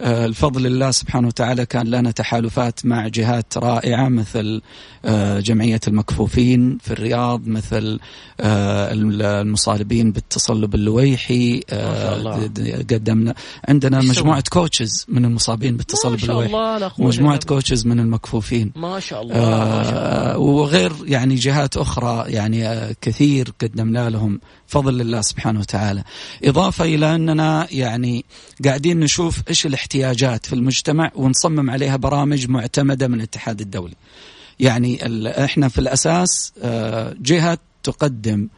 الفضل الله سبحانه وتعالى كان لنا تحالفات مع جهات رائعة مثل آه جمعية المكفوفين في الرياض مثل آه المصالبين بالتصلب اللويحي آه قدمنا عندنا مجموعة coaches من المصابين بالتصلب اللويحي. مجموعة coaches من المكفوفين. ما شاء الله, ما شاء الله. وغير يعني جهات أخرى يعني يعني كثير قدمنا لهم. فضل الله سبحانه وتعالى. إضافة إلى أننا يعني قاعدين نشوف إيش الاحتياجات في المجتمع ونصمم عليها برامج معتمدة من الاتحاد الدولي يعني إحنا في الأساس آه، جهة تقدم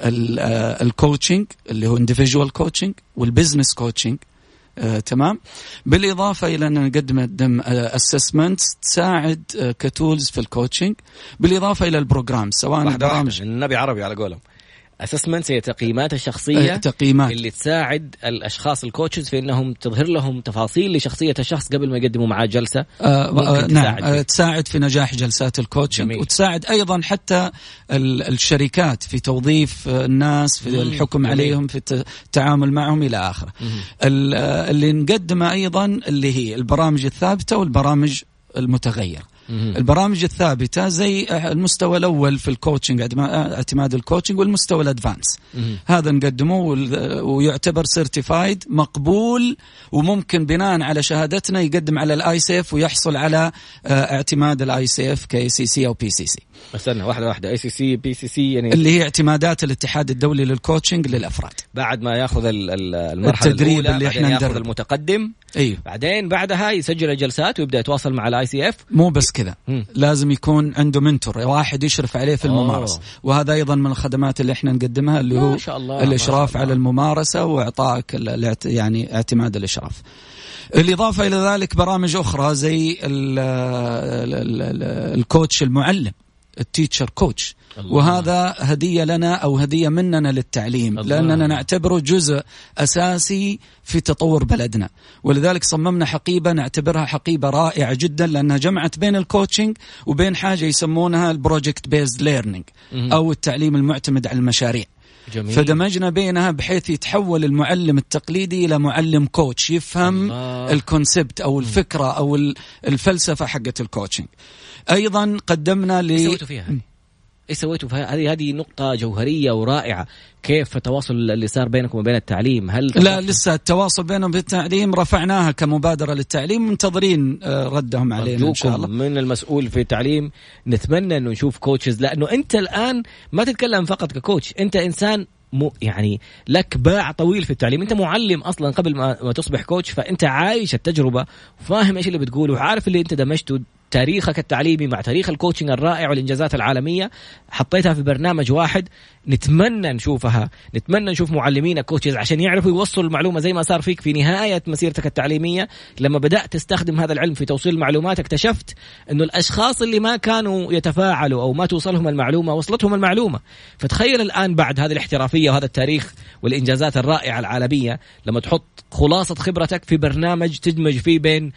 ال coaching اللي هو individual coaching وال business coaching آه، تمام؟ بالإضافة إلى أن نقدم قدم assessment تساعد آه، ك tools في ال coaching بالإضافة إلى ال program سواء برامج النبي عربي على قولهم. assessment هي تقييمات الشخصية تقييمات. اللي تساعد الأشخاص ال coaches في إنهم تظهر لهم تفاصيل لشخصية الشخص قبل ما يقدموا معاه جلسة. آه, آه نعم تساعد, آه تساعد في نجاح جلسات ال coaching وتساعد أيضا حتى الشركات في توظيف الناس في الحكم جميل. عليهم في التعامل معهم إلى آخره. آه، اللي نقدمه أيضا اللي هي البرامج الثابتة والبرامج المتغيرة. البرامج الثابتة زي المستوى الأول في ال coaching اعتماد ال coaching والمستوى ال advanced هذا نقدمه ويعتبر certified مقبول وممكن بناء على شهادتنا يقدم على ال ICF ويحصل على آه، اعتماد الاي سي اف كاي سي سي أو بي سي سي استنى واحدة واحدة. اي سي سي بي سي سي يعني اللي هي اعتمادات الاتحاد الدولي لل coaching للأفراد. بعد ما ياخذ المرحلة التدريب الأولى اللي إحنا ياخذ المتقدم. أيوه بعدين بعدها يسجل الجلسات ويبدأ يتواصل مع ال ICF مو بس كذا. لازم يكون عنده mentor واحد يشرف عليه في الممارسة. أوه. وهذا أيضا من الخدمات اللي إحنا نقدمها اللي هو شاء الله. الإشراف على الممارسة واعطائك يعني اعتماد الإشراف. الإضافة إلى ذلك برامج أخرى زي ال coach المعلم. ال teacher coach. وهذا هدية لنا أو هدية مننا للتعليم الله. لأننا نعتبره جزء أساسي في تطور بلدنا ولذلك صممنا حقيبة نعتبرها حقيبة رائعة جدا لأنها جمعت بين ال coaching وبين حاجة يسمونها ال project based learning أو التعليم المعتمد على المشاريع جميل. فدمجنا بينها بحيث يتحول المعلم التقليدي إلى معلم coach يفهم ال concept أو الفكرة أو الفلسفة حقت ال coaching أيضا قدمنا ل إيش سويتوا هذه هذه نقطة جوهرية ورائعة، كيف التواصل اللي صار بينكم وبين التعليم؟ هل لا لسه التواصل بينهم وبين التعليم رفعناها كمبادرة للتعليم منتظرين آه، ردهم علينا إن شاء الله. من المسؤول في التعليم نتمنى إنه نشوف coaches لأنه أنت الآن ما تتكلم فقط ك coach، أنت إنسان مو يعني لك باع طويل في التعليم أنت معلم أصلا قبل ما, ما تصبح coach فأنت عايش التجربة وفاهم إيش اللي بتقوله وعارف اللي أنت دمجته تاريخك التعليمي مع تاريخ ال coaching الرائع والإنجازات العالمية حطيتها في برنامج واحد. نتمنى نشوفها نتمنى نشوف معلمين coaches عشان يعرفوا يوصلوا المعلومة زي ما صار فيك في نهاية مسيرتك التعليمية. لما بدأت تستخدم هذا العلم في توصيل المعلومات اكتشفت إنه الأشخاص اللي ما كانوا يتفاعلوا أو ما توصلهم المعلومة وصلتهم المعلومة. فتخيل الآن بعد هذه الاحترافية وهذا التاريخ والإنجازات الرائعة العالمية لما تحط خلاصة خبرتك في برنامج تدمج فيه بين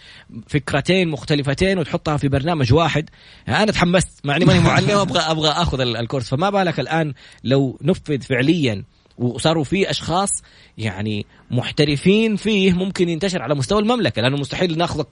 فكرتين مختلفتين وتحطها في برنامج واحد. أنا تحمست مع إني ماني معلم أبغى أبغى أخذ الكورس. فما بالك الآن لو نفذ فعليا وصاروا في أشخاص يعني محترفين فيه ممكن ينتشر على مستوى المملكة لأنه مستحيل ناخذك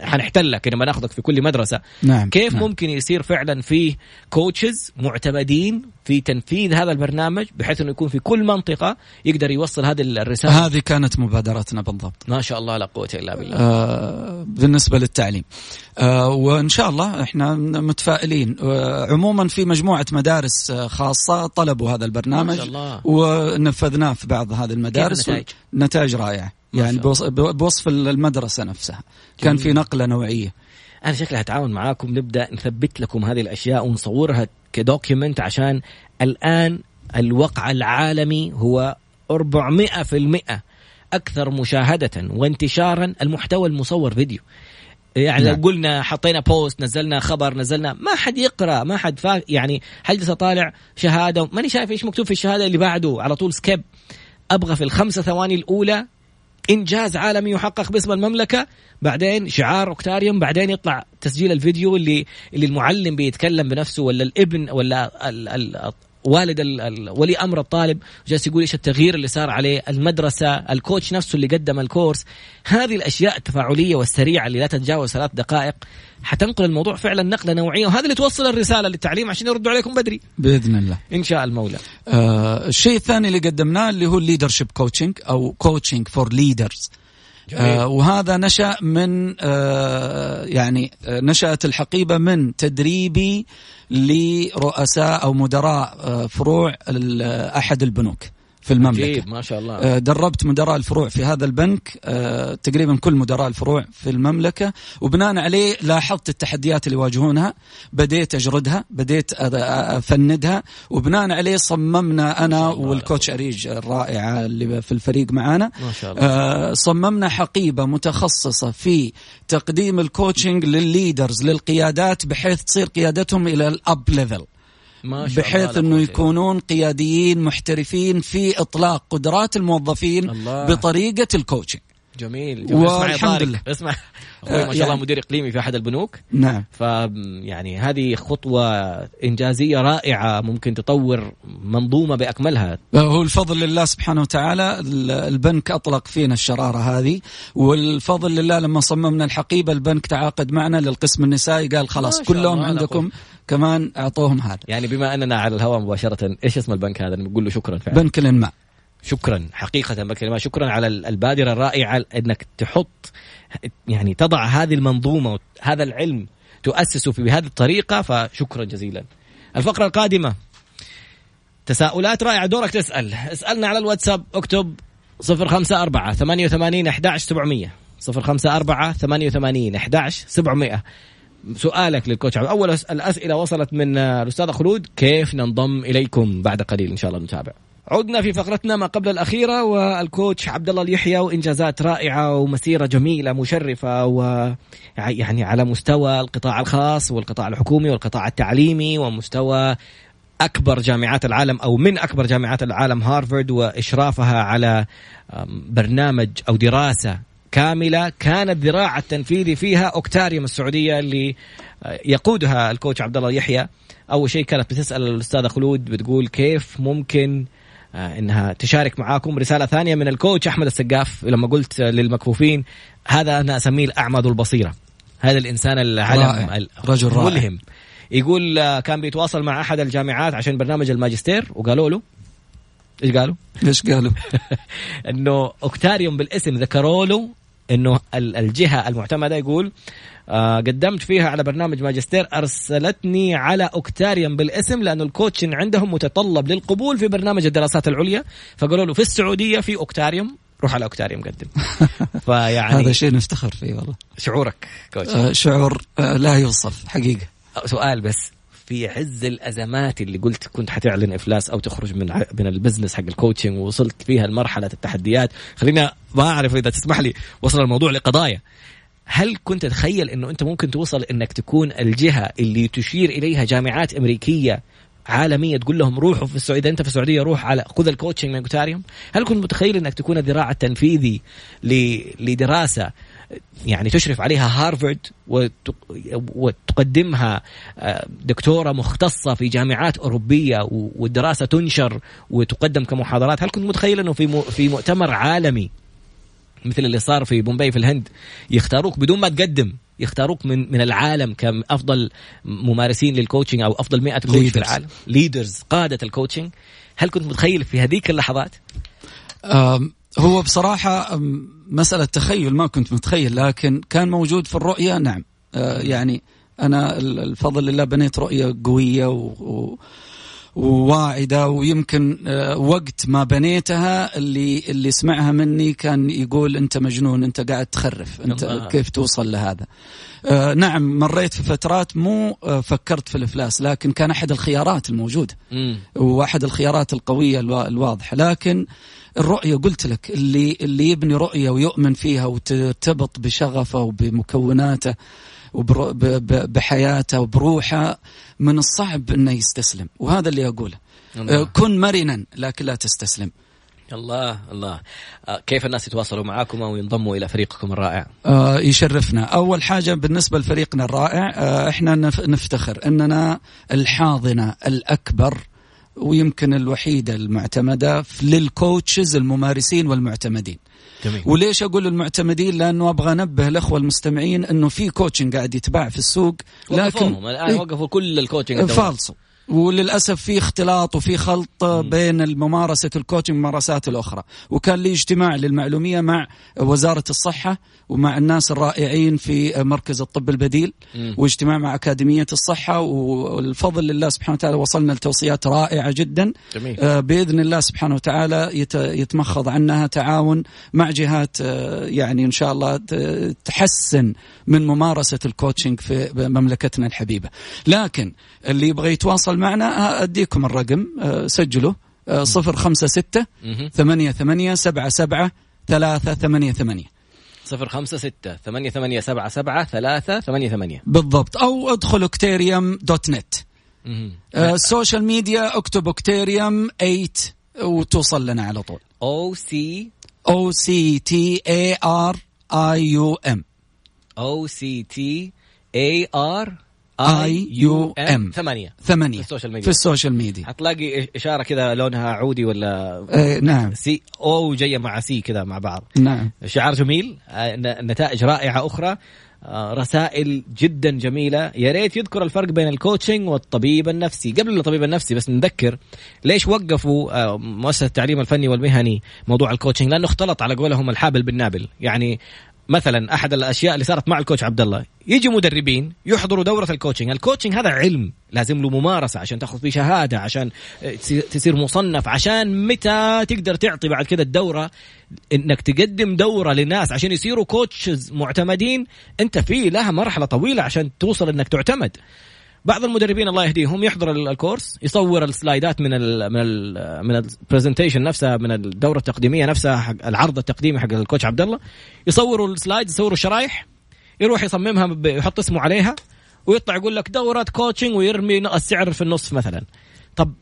حنحتلك لما ناخذك في كل مدرسة. نعم كيف نعم. ممكن يصير فعلا فيه كوتشز معتمدين في تنفيذ هذا البرنامج بحيث إنه يكون في كل منطقة يقدر يوصل هذه الرسالة؟ هذه كانت مبادرتنا بالضبط. ما شاء الله لا قوة إلا بالله. آه بالنسبة للتعليم. آه وإن شاء الله إحنا متفائلين. آه عموما في مجموعة مدارس آه، خاصة طلبوا هذا البرنامج. ما شاء الله. ونفذناه في بعض هذه المدارس. النتائج؟ نتائج رائعة. يعني بوص- بوصف المدرسة نفسها. كان في نقلة نوعية. أنا شكلي هتعاون معاكم. نبدأ نثبت لكم هذه الأشياء ونصورها ك document عشان الآن الوقع العالمي هو 400% أكثر مشاهدة وانتشارا المحتوى المصور فيديو. يعني نعم. لو قلنا حطينا post نزلنا خبر نزلنا ما حد يقرأ ما حد فا يعني حجلس طالع شهادة؟ ماني شايف إيش مكتوب في الشهادة اللي بعده. على طول skip. أبغى في الخمسة ثواني الأولى إنجاز عالمي يحقق باسم المملكة. بعدين شعار أوكتاريوم بعدين يطلع تسجيل الفيديو اللي اللي المعلم بيتكلم بنفسه ولا الابن ولا والد ال- ال- ولي أمر الطالب جالس يقول إيش التغيير اللي صار عليه المدرسة الكوتش نفسه اللي قدم الكورس. هذه الأشياء التفاعلية والسريعة اللي لا تتجاوز ثلاث دقائق حتنقل الموضوع فعلا نقلة نوعية وهذا اللي توصل الرسالة للتعليم عشان يردوا عليكم بدري. بإذن الله. إن شاء المولى. آه الشيء الثاني اللي قدمناه اللي هو ال leadership coaching أو coaching for leaders آه وهذا نشأ من آه يعني آه نشأت الحقيبة من تدريبي لرؤساء أو مدراء آه فروع ال- أحد البنوك. في المملكة. عجيب ما شاء الله. آه، دربت مدراء الفروع في هذا البنك. آه، تقريبا كل مدراء الفروع في المملكة. وبناء عليه لاحظت التحديات اللي يواجهونها بديت أجردها بديت أفندها. وبناء عليه صممنا أنا وال coach أريج الرائعة اللي في الفريق معانا. ما شاء الله. آه، صممنا حقيبة متخصصة في تقديم ال coaching لل leaders للقيادات بحيث تصير قيادتهم إلى ال up level بحيث إنه يكونون قياديين محترفين في إطلاق قدرات الموظفين الله. بطريقة ال coaching جميل. جميل. اسمع يا طارق، لله. اسمع أخوي ما شاء يعني- الله مدير إقليمي في أحد البنوك. نعم. ف يعني هذه خطوة إنجازية رائعة ممكن تطور منظومة بأكملها. هو الفضل لله سبحانه وتعالى ال- البنك أطلق فينا الشرارة هذه والفضل لله لما صممنا الحقيبة البنك تعاقد معنا للقسم النسائي قال خلاص كلهم عندكم كمان أعطوهم هذا. يعني بما أننا على الهواء مباشرة إيش اسم البنك هذا؟ نقول له شكرا فعلا. بنك الإنماء. شكرا حقيقة بكلمة شكرا على ال- البادرة الرائعة إنك تحط يعني تضع هذه المنظومة هذا العلم تؤسسه بهذه الطريقة فشكرا جزيلا. الفقرة القادمة تساؤلات رائعة دورك تسأل. اسألنا على الواتساب اكتب 054 88 11 700 054 88 11 700 سؤالك للكوتش عبد. اول الاسئله وصلت من آه، الأستاذة خلود كيف ننضم إليكم؟ بعد قليل إن شاء الله نتابع. عدنا في فقرتنا ما قبل الأخيرة والكوتش عبد الله اليحيى وإنجازات رائعة ومسيرة جميلة مشرفة و يعني على مستوى القطاع الخاص والقطاع الحكومي والقطاع التعليمي ومستوى أكبر جامعات العالم أو من أكبر جامعات العالم هارفارد وإشرافها على برنامج أو دراسة كاملة كان الذراع التنفيذي فيها أوكتاريوم السعودية اللي آه، يقودها الكوتش عبد الله اليحيى. أول شيء كانت بتسأل الأستاذة خلود بتقول كيف ممكن آه، إنها تشارك معاكم رسالة ثانية من الكوتش أحمد السقاف لما قلت للمكفوفين هذا أنا أسميه الاعمى البصيرة هذا الإنسان العلم رجل رائع. ملهم يقول آه، كان بيتواصل مع أحد الجامعات عشان برنامج الماجستير وقالوا له إيش قالوا؟ إيش قالوا؟ إنه Octarium بالاسم ذكروا له إنه ال- الجهة المعتمدة يقول آه قدمت فيها على برنامج ماجستير أرسلتني على Octarium بالاسم لأنه ال coaching عندهم متطلب للقبول في برنامج الدراسات العليا. فقالوا له في السعودية في Octarium روح على Octarium قدم. فيعني هذا شيء نفتخر فيه والله. شعورك coach. آه، شعور آه، لا يوصف حقيقة. سؤال بس. في عز الأزمات اللي قلت كنت حتعلن إفلاس أو تخرج من من ال business حق ال coaching ووصلت فيها لمرحلة التحديات. خلينا ما أعرف إذا تسمح لي وصل الموضوع لقضايا. هل كنت تتخيل إنه أنت ممكن توصل إنك تكون الجهة اللي تشير إليها جامعات أمريكية عالمية تقول لهم روحوا في السعودية أنت في السعودية روح على خذ ال coaching من Octarium هل كنت متخيل إنك تكون الذراع التنفيذي ل- لدراسة يعني تشرف عليها هارفارد وتقدمها آه، دكتورة مختصة في جامعات أوروبية والدراسة تنشر وتقدم كمحاضرات. هل كنت متخيل إنه في في مؤتمر عالمي مثل اللي صار في بومباي في الهند يختاروك بدون ما تقدم يختاروك من من العالم كافضل ممارسين لل coaching أو أفضل 100 coach في العالم؟ leaders قادة ال coaching هل كنت متخيل في هذيك اللحظات؟ هو بصراحة مسألة تخيل ما كنت متخيل لكن كان موجود في الرؤية نعم. أه، يعني أنا الفضل لله بنيت رؤية قوية و وواعدة ويمكن أه، وقت ما بنيتها اللي اللي سمعها مني كان يقول أنت مجنون أنت قاعد تخرف أنت الله. كيف توصل لهذا؟ آه نعم مريت في فترات مو آه فكرت في الإفلاس لكن كان أحد الخيارات الموجودة. وأحد الخيارات القوية الواضحة. لكن الرؤية قلت لك اللي اللي يبني رؤية ويؤمن فيها وترتبط بشغفه وبمكوناته وبحياته وبروحه من الصعب إنه يستسلم وهذا اللي أقوله الله. كن مرنا لكن لا تستسلم الله الله آه، كيف الناس يتواصلوا معاكم أو ينضموا إلى فريقكم الرائع؟ آه يشرفنا، أول حاجة بالنسبة لفريقنا الرائع آه إحنا نفتخر إننا الحاضنة الأكبر ويمكن الوحيدة المعتمدة لل coaches الممارسين والمعتمدين. جميل. وليش أقول المعتمدين؟ لأنه أبغى أنبه الأخوة المستمعين إنه في coaching قاعد يتباع في السوق لكن الآن إيه؟ وقفوا كل ال coaching فالصو وللأسف في اختلاط وفي خلط بين ممارسه ال coaching والممارسات الأخرى. وكان لي اجتماع للمعلومية مع وزارة الصحة ومع الناس الرائعين في مركز الطب البديل واجتماع مع أكاديمية الصحة والفضل لله سبحانه وتعالى وصلنا لتوصيات رائعة جدا. جميل. آه، بإذن الله سبحانه وتعالى يتمخض عنها تعاون مع جهات آه، يعني إن شاء الله تحسن من ممارسة الكوتشنج في مملكتنا الحبيبة. لكن اللي يبغى يتواصل معنا أديكم الرقم آه، سجله صفر خمسة ستة ثمانية ثمانية سبعة سبعة ثلاثة ثمانية ثمانية. صفر خمسة ستة ثمانية ثمانية سبعة سبعة ثلاثة ثمانية ثمانية. بالضبط أو ادخل Octarium dot net. ال social media اكتب Octarium 8 وتوصل لنا على طول. O C O C T A R I U M O C T A R I U M. ثمانية. ثمانية. في ال social media. في ال social media. حتلاقي إشارة كذا لونها عودي ولا إيه نعم. سي أو جاية مع سي كذا مع بعض. نعم. شعار جميل. آه، نتائج رائعة أخرى. آه، رسائل جدا جميلة. يا ريت يذكر الفرق بين ال coaching والطبيب النفسي. قبل الطبيب النفسي بس نذكر ليش وقفوا آه، مؤسسة التعليم الفني والمهني موضوع ال coaching لأنه اختلط على قولهم الحابل بالنابل. يعني مثلا أحد الأشياء اللي صارت مع ال coach عبد الله. يجي مدربين يحضروا دورة ال coaching. ال coaching هذا علم لازم له ممارسة عشان تأخذ فيه شهادة عشان تصير مصنف عشان متى تقدر تعطي بعد كده الدورة. إنك تقدم دورة لناس عشان يصيروا coaches معتمدين أنت في لها مرحلة طويلة عشان توصل إنك تعتمد. بعض المدربين الله يهديهم يحضر ال course يصور السلايدات من ال من ال من ال presentation نفسها من الدورة التقديمية نفسها حق العرض التقديمي حق ال coach عبد الله. يصوروا ال slide يصوروا الشرايح يروح يصممها يحط اسمه عليها ويطلع يقول لك دورة coaching ويرمي السعر في النص مثلا. طب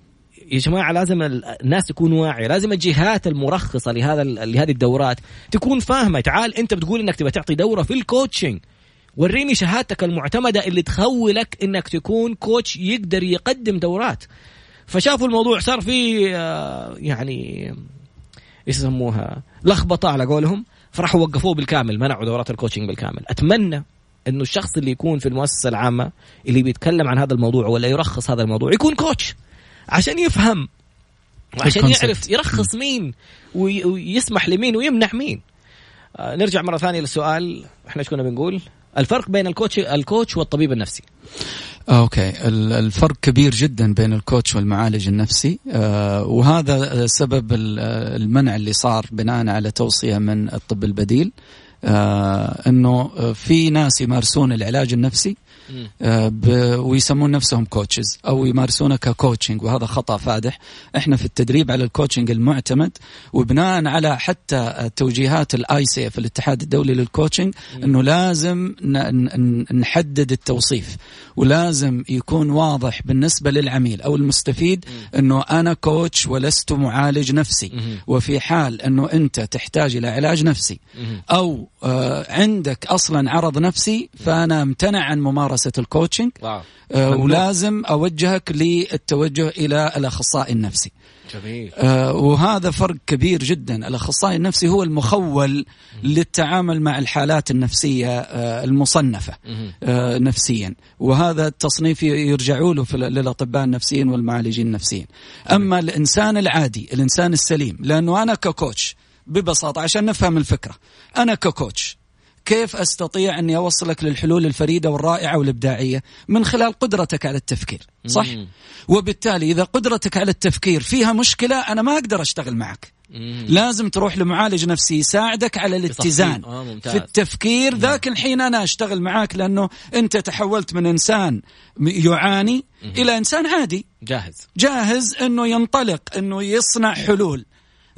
يا جماعة لازم الناس تكون واعية، لازم الجهات المرخصة لهذا لهذه الدورات تكون فاهمة، تعال أنت بتقول إنك تبغى تعطي دورة في ال coaching وريني شهادتك المعتمدة اللي تخولك إنك تكون coach يقدر يقدم دورات. فشافوا الموضوع صار في آه، يعني يسموها؟ لخبطة على قولهم فراحوا وقفوه بالكامل منعوا دورات ال coaching بالكامل. أتمنى إنه الشخص اللي يكون في المؤسسة العامة اللي بيتكلم عن هذا الموضوع ولا يرخص هذا الموضوع يكون coach عشان يفهم عشان يعرف يرخص مين ويسمح لمين ويمنع مين. آه، نرجع مرة ثانية للسؤال. إحنا إيش كنا بنقول؟ الفرق بين ال coach ال coach والطبيب النفسي. okay. الفرق كبير جدا بين ال coach والمعالج النفسي. آه وهذا سبب المنع اللي صار بناء على توصية من الطب البديل. آه إنه في ناس يمارسون العلاج النفسي آه ويسمون نفسهم coaches أو يمارسونه ك coaching وهذا خطأ فادح. إحنا في التدريب على ال coaching المعتمد وبناء على حتى توجيهات ال ICF الاتحاد الدولي لل coaching إنه لازم نحدد التوصيف ولازم يكون واضح بالنسبة للعميل أو المستفيد إنه أنا coach ولست معالج نفسي. وفي حال إنه أنت تحتاج إلى علاج نفسي أو آه عندك أصلا عرض نفسي فأنا امتنع عن ممارسة الكوتشنج آه ولازم أوجهك للتوجه إلى الأخصائي النفسي. جميل. آه وهذا فرق كبير جدا. الأخصائي النفسي هو المخول للتعامل مع الحالات النفسية آه المصنفة آه نفسيا. وهذا التصنيف يرجعوا له للأطباء النفسيين والمعالجين النفسيين. أما الإنسان العادي الإنسان السليم لأنه أنا ككوتش ببساطة عشان نفهم الفكرة أنا ككوتش كيف أستطيع أني أوصلك للحلول الفريدة والرائعة والإبداعية؟ من خلال قدرتك على التفكير صح؟ مم. وبالتالي إذا قدرتك على التفكير فيها مشكلة أنا ما أقدر أشتغل معك. مم. لازم تروح لمعالج نفسي يساعدك على الاتزان آه في التفكير ذاك الحين أنا أشتغل معك لأنه أنت تحولت من إنسان يعاني مم. إلى إنسان عادي. جاهز. جاهز إنه ينطلق إنه يصنع حلول.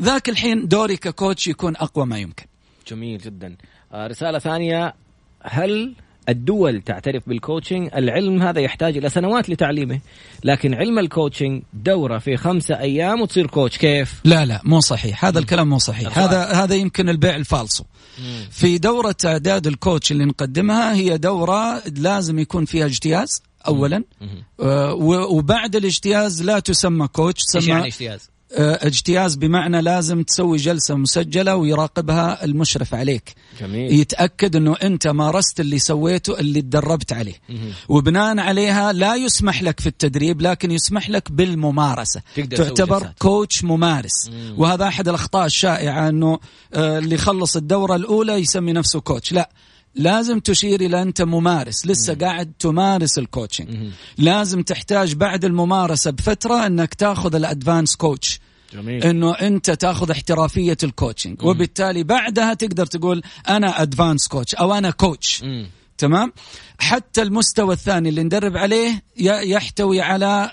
ذاك الحين دوري ك coach يكون أقوى ما يمكن. جميل جدا. رسالة ثانية. هل الدول تعترف بال coaching العلم هذا يحتاج إلى سنوات لتعليمه لكن علم ال coaching دورة في خمسة أيام وتصير coach كيف؟ لا لا مو صحيح. هذا الكلام مو صحيح. هذا هذا يمكن البيع الفالصو. في دورة إعداد ال coach اللي نقدمها هي دورة لازم يكون فيها اجتياز اولا. آه وبعد الاجتياز لا تسمى كوتش تسمى يعني اجتياز؟ آه، اجتياز بمعنى لازم تسوي جلسة مسجلة ويراقبها المشرف عليك. جميل. يتأكد إنه أنت مارست اللي سويته اللي تدربت عليه. مه. وبناء عليها لا يسمح لك في التدريب لكن يسمح لك بالممارسة. تعتبر كوتش ممارس. مم. وهذا أحد الأخطاء الشائعة إنه آه، اللي خلص الدورة الأولى يسمي نفسه كوتش. لا. لازم تشير إلى أنت ممارس لسه مم. قاعد تمارس ال coaching مم. لازم تحتاج بعد الممارسة بفترة أنك تاخذ ال advance coach جميل. إنه أنت تاخذ احترافية ال coaching مم. وبالتالي بعدها تقدر تقول أنا advance coach أو أنا coach مم. تمام؟ حتى المستوى الثاني اللي ندرب عليه يحتوي على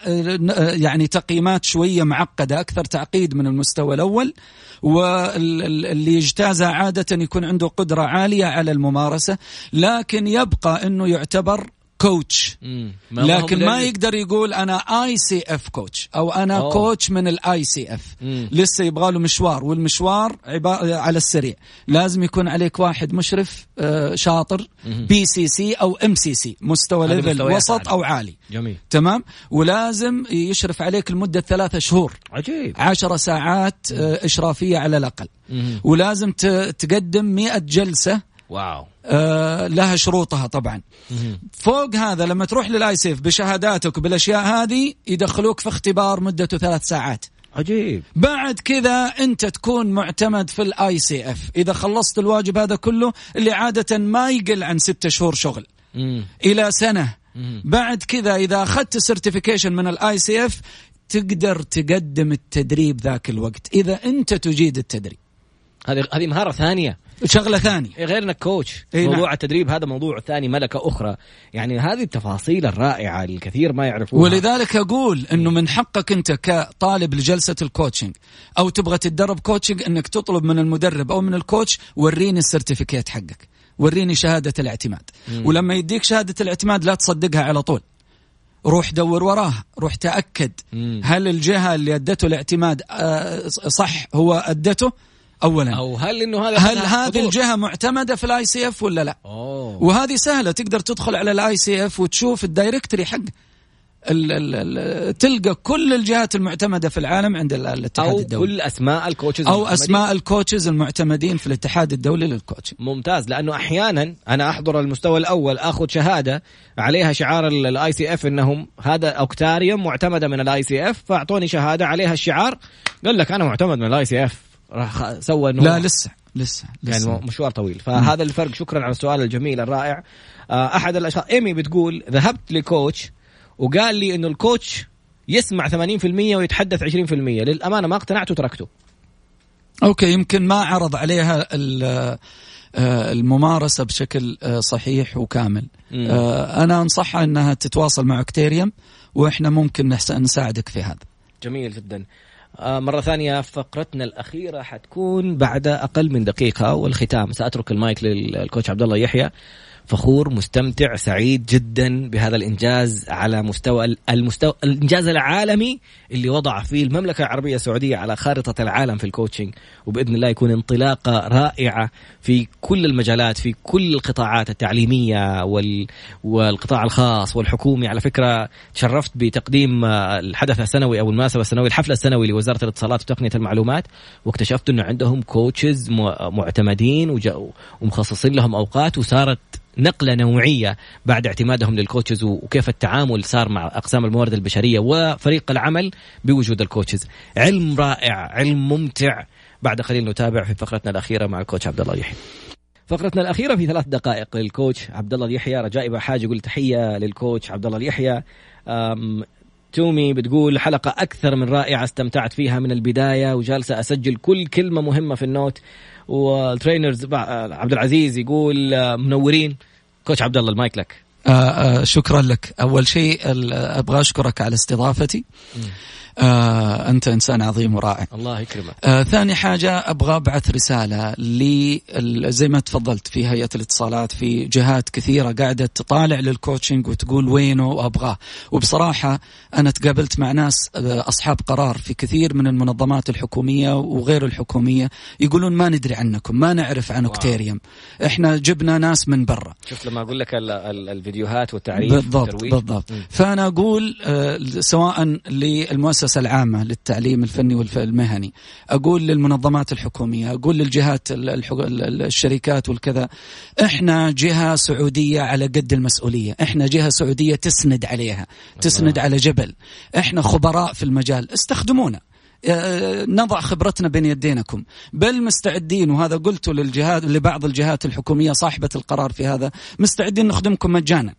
يعني تقييمات شوية معقدة أكثر تعقيد من المستوى الأول واللي يجتازها عادة يكون عنده قدرة عالية على الممارسة لكن يبقى إنه يعتبر coach لكن ما يقدر يقول أنا ICF coach أو أنا أوه. coach من ال ICF لسه يبغى له مشوار والمشوار على السريع. لازم يكون عليك واحد مشرف آه، شاطر بي سي سي أو ام سي سي مستوى level وسط أو عالي. جميل. تمام؟ ولازم يشرف عليك لمدة ثلاثة شهور. عجيب. عشرة ساعات آه، إشرافية على الأقل. ولازم تقدم مئة جلسة واو آه لها شروطها طبعا. فوق هذا لما تروح لل ICF بشهاداتك بالاشياء هذه يدخلوك في اختبار مدته ثلاث ساعات. عجيب. بعد كذا أنت تكون معتمد في ال ICF. إذا خلصت الواجب هذا كله اللي عادة ما يقل عن ستة شهور شغل. مم. إلى سنة. مم. بعد كذا إذا أخذت ال certification من ال ICF تقدر تقدم التدريب ذاك الوقت. إذا أنت تجيد التدريب. هذه هذه مهارة ثانية. شغلة ثانية إيه، غير انك coach إيه موضوع نعم. التدريب هذا موضوع ثاني ملكة أخرى يعني هذه التفاصيل الرائعة الكثير ما يعرفوها ولذلك أقول إنه من حقك أنت كطالب لجلسة ال coaching أو تبغى تتدرب coaching إنك تطلب من المدرب أو من ال coach وريني ال certificate حقك وريني شهادة الاعتماد مم. ولما يديك شهادة الاعتماد لا تصدقها على طول روح دور وراها روح تأكد مم. هل الجهة اللي أدته الاعتماد آه، صح هو أدته اولا. أو هل إنه هذا هل هذه الجهة معتمدة في ال ICF ولا لا؟ أوه. وهذه سهلة تقدر تدخل على ال ICF وتشوف ال directory حق ال ال ال تلقى كل الجهات المعتمدة في العالم عند الاتحاد أو الدولي. كل أسماء ال coaches أو أسماء ال coaches المعتمدين في الاتحاد الدولي لل coach ممتاز لأنه أحيانا أنا أحضر المستوى الأول آخذ شهادة عليها شعار ال ICF إنهم هذا أوكتاريوم معتمدة من ال ICF فأعطوني شهادة عليها الشعار قال لك أنا معتمد من ال ICF راح سوى إنه لا لسه لسه, لسه. يعني مشوار طويل. فهذا الفرق. شكرا على السؤال الجميل الرائع. آه، أحد الاشخاص إيمي بتقول ذهبت ل coach وقال لي إنه ال coach يسمع 80% ويتحدث 20% للأمانة ما اقتنعت وتركته. okay يمكن ما عرض عليها الممارسة بشكل صحيح وكامل. أنا أنصحها إنها تتواصل مع أكتيريوم وإحنا ممكن نساعدك في هذا. جميل جدا. مرة ثانية فقرتنا الأخيرة حتكون بعد أقل من دقيقة والختام. سأترك ال mic لل coach عبد الله يحيى. فخور مستمتع سعيد جدا بهذا الإنجاز على مستوى المستوى الإنجاز العالمي اللي وضع فيه المملكة العربية السعودية على خارطة العالم في ال coaching وبإذن الله يكون انطلاقة رائعة في كل المجالات في كل القطاعات التعليمية وال والقطاع الخاص والحكومي. على فكرة تشرفت بتقديم الحدث السنوي أو المناسبة السنوية الحفل السنوي لوزارة الاتصالات وتقنية المعلومات. واكتشفت انه عندهم كوتشز معتمدين ومخصصين لهم أوقات وصارت نقلة نوعية بعد اعتمادهم للكوتشز وكيف التعامل صار مع أقسام الموارد البشرية وفريق العمل بوجود ال coaches. علم رائع علم ممتع. بعد قليل نتابع في فقرتنا الأخيرة مع ال coach عبد الله يحيى. فقرتنا الأخيرة في ثلاث دقائق لل coach عبد الله يحيى. رجاء حاجة يقول تحية لل coach عبد الله يحيى. تومي بتقول حلقة أكثر من رائعة استمتعت فيها من البداية وجالسة أسجل كل كلمة مهمة في ال note. وال trainers عبد العزيز يقول منورين. coach عبد الله المايك لك. آه آه شكرا لك. أول شيء أبغى أشكرك على استضافتي. آه أنت إنسان عظيم ورائع. الله يكرمك. آه ثاني حاجة أبغى أبعث رسالة زي ما تفضلت في هيئة الاتصالات في جهات كثيرة قاعدة تطالع لل coaching وتقول وينه وأبغاه. وبصراحة أنا تقابلت مع ناس آه أصحاب قرار في كثير من المنظمات الحكومية وغير الحكومية يقولون ما ندري عنكم ما نعرف عن اوكتيريوم إحنا جبنا ناس من برا. شفت لما أقول لك ال ال الفيديوهات والتعريف بالضبط بالضبط. م. فأنا أقول آه سواء للمؤسسة المؤسسة العامة للتعليم الفني والمهني أقول للمنظمات الحكومية أقول للجهات الشركات والكذا إحنا جهة سعودية على قد المسؤولية. إحنا جهة سعودية تسند عليها تسند على جبل. إحنا خبراء في المجال. استخدمونا. آه، نضع خبرتنا بين يدينكم. بل مستعدين وهذا قلته للجهات لبعض الجهات الحكومية صاحبة القرار في هذا مستعدين نخدمكم مجانا.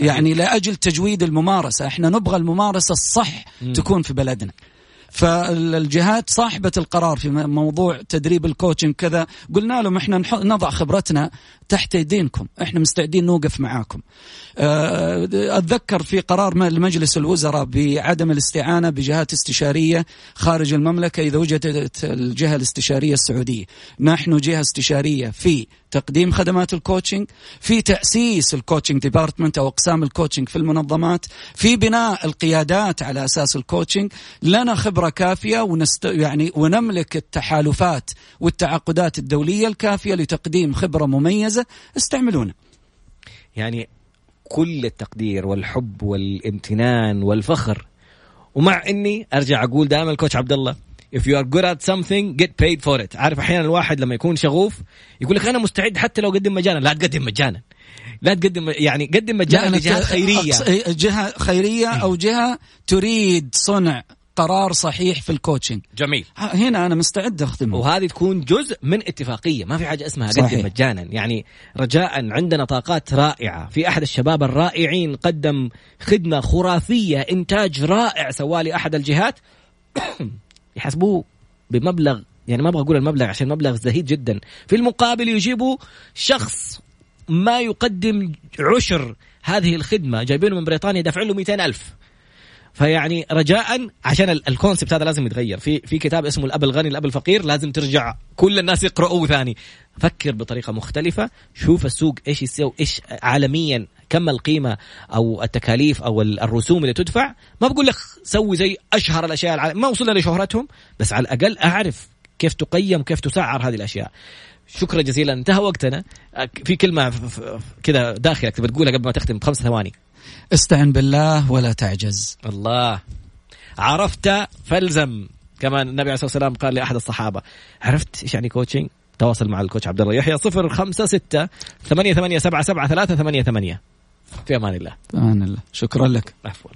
يعني لاجل تجويد الممارسة. إحنا نبغى الممارسة الصح تكون في بلدنا. فالجهات صاحبة القرار في موضوع تدريب الكوتشنج كذا قلنا لهم إحنا نضع خبرتنا تحت يدينكم إحنا مستعدين نوقف معاكم. آه، أتذكر في قرار مجلس الوزراء بعدم الاستعانة بجهات استشارية خارج المملكة إذا وجدت الجهة الاستشارية السعودية. نحن جهة استشارية في تقديم خدمات ال coaching في تأسيس ال coaching department أو أقسام ال coaching في المنظمات في بناء القيادات على أساس ال coaching لنا خبرة كافية ونست يعني ونملك التحالفات والتعاقدات الدولية الكافية لتقديم خبرة مميزة استعملونا. يعني كل التقدير والحب والامتنان والفخر ومع إني أرجع أقول دائما الكوتش عبد الله if you are good at something get paid for it. عارف أحيانا الواحد لما يكون شغوف يقول لك أنا مستعد حتى لو اقدم مجانا. لا تقدم مجانا. لا تقدم يعني قدم مجانا لجهات خيرية. جهة خيرية أو جهة تريد صنع قرار صحيح في الكوتشنج جميل. هنا أنا مستعد اخدمه وهذه تكون جزء من اتفاقية. ما في حاجة اسمها قدم مجانا. يعني رجاء عندنا طاقات رائعة. في أحد الشباب الرائعين قدم خدمة خرافية إنتاج رائع سوالي احد الجهات. يحسبوه بمبلغ يعني ما أبغى أقول المبلغ عشان مبلغ زهيد جدا. في المقابل يجيبوا شخص ما يقدم عشر هذه الخدمة جايبينه من بريطانيا دافعين له 200 ألف. فيعني رجاء عشان الكونسبت هذا لازم يتغير. في في كتاب اسمه الأب الغني الأب الفقير لازم ترجع كل الناس يقرأوه ثاني. فكر بطريقة مختلفة شوف السوق إيش يسوي إيش عالميا كم القيمة أو التكاليف أو الرسوم اللي تدفع؟ ما بقول لك سوي زي أشهر الأشياء العالم. ما وصلنا لشهرتهم بس على الأقل أعرف كيف تقيم كيف تسعر هذه الأشياء. شكرا جزيلا. انتهى وقتنا. في كلمة كذا داخلك تبي تقولها قبل ما تختم بخمس ثواني. استعن بالله ولا تعجز. الله. عرفت فالزم كمان النبي عليه الصلاة والسلام قال لأحد الصحابة. عرفت إيش يعني coaching تواصل مع ال coach عبد الله يحيى 056 8877 388 في أمان الله. في أمان الله. شكرا لك. عفوا.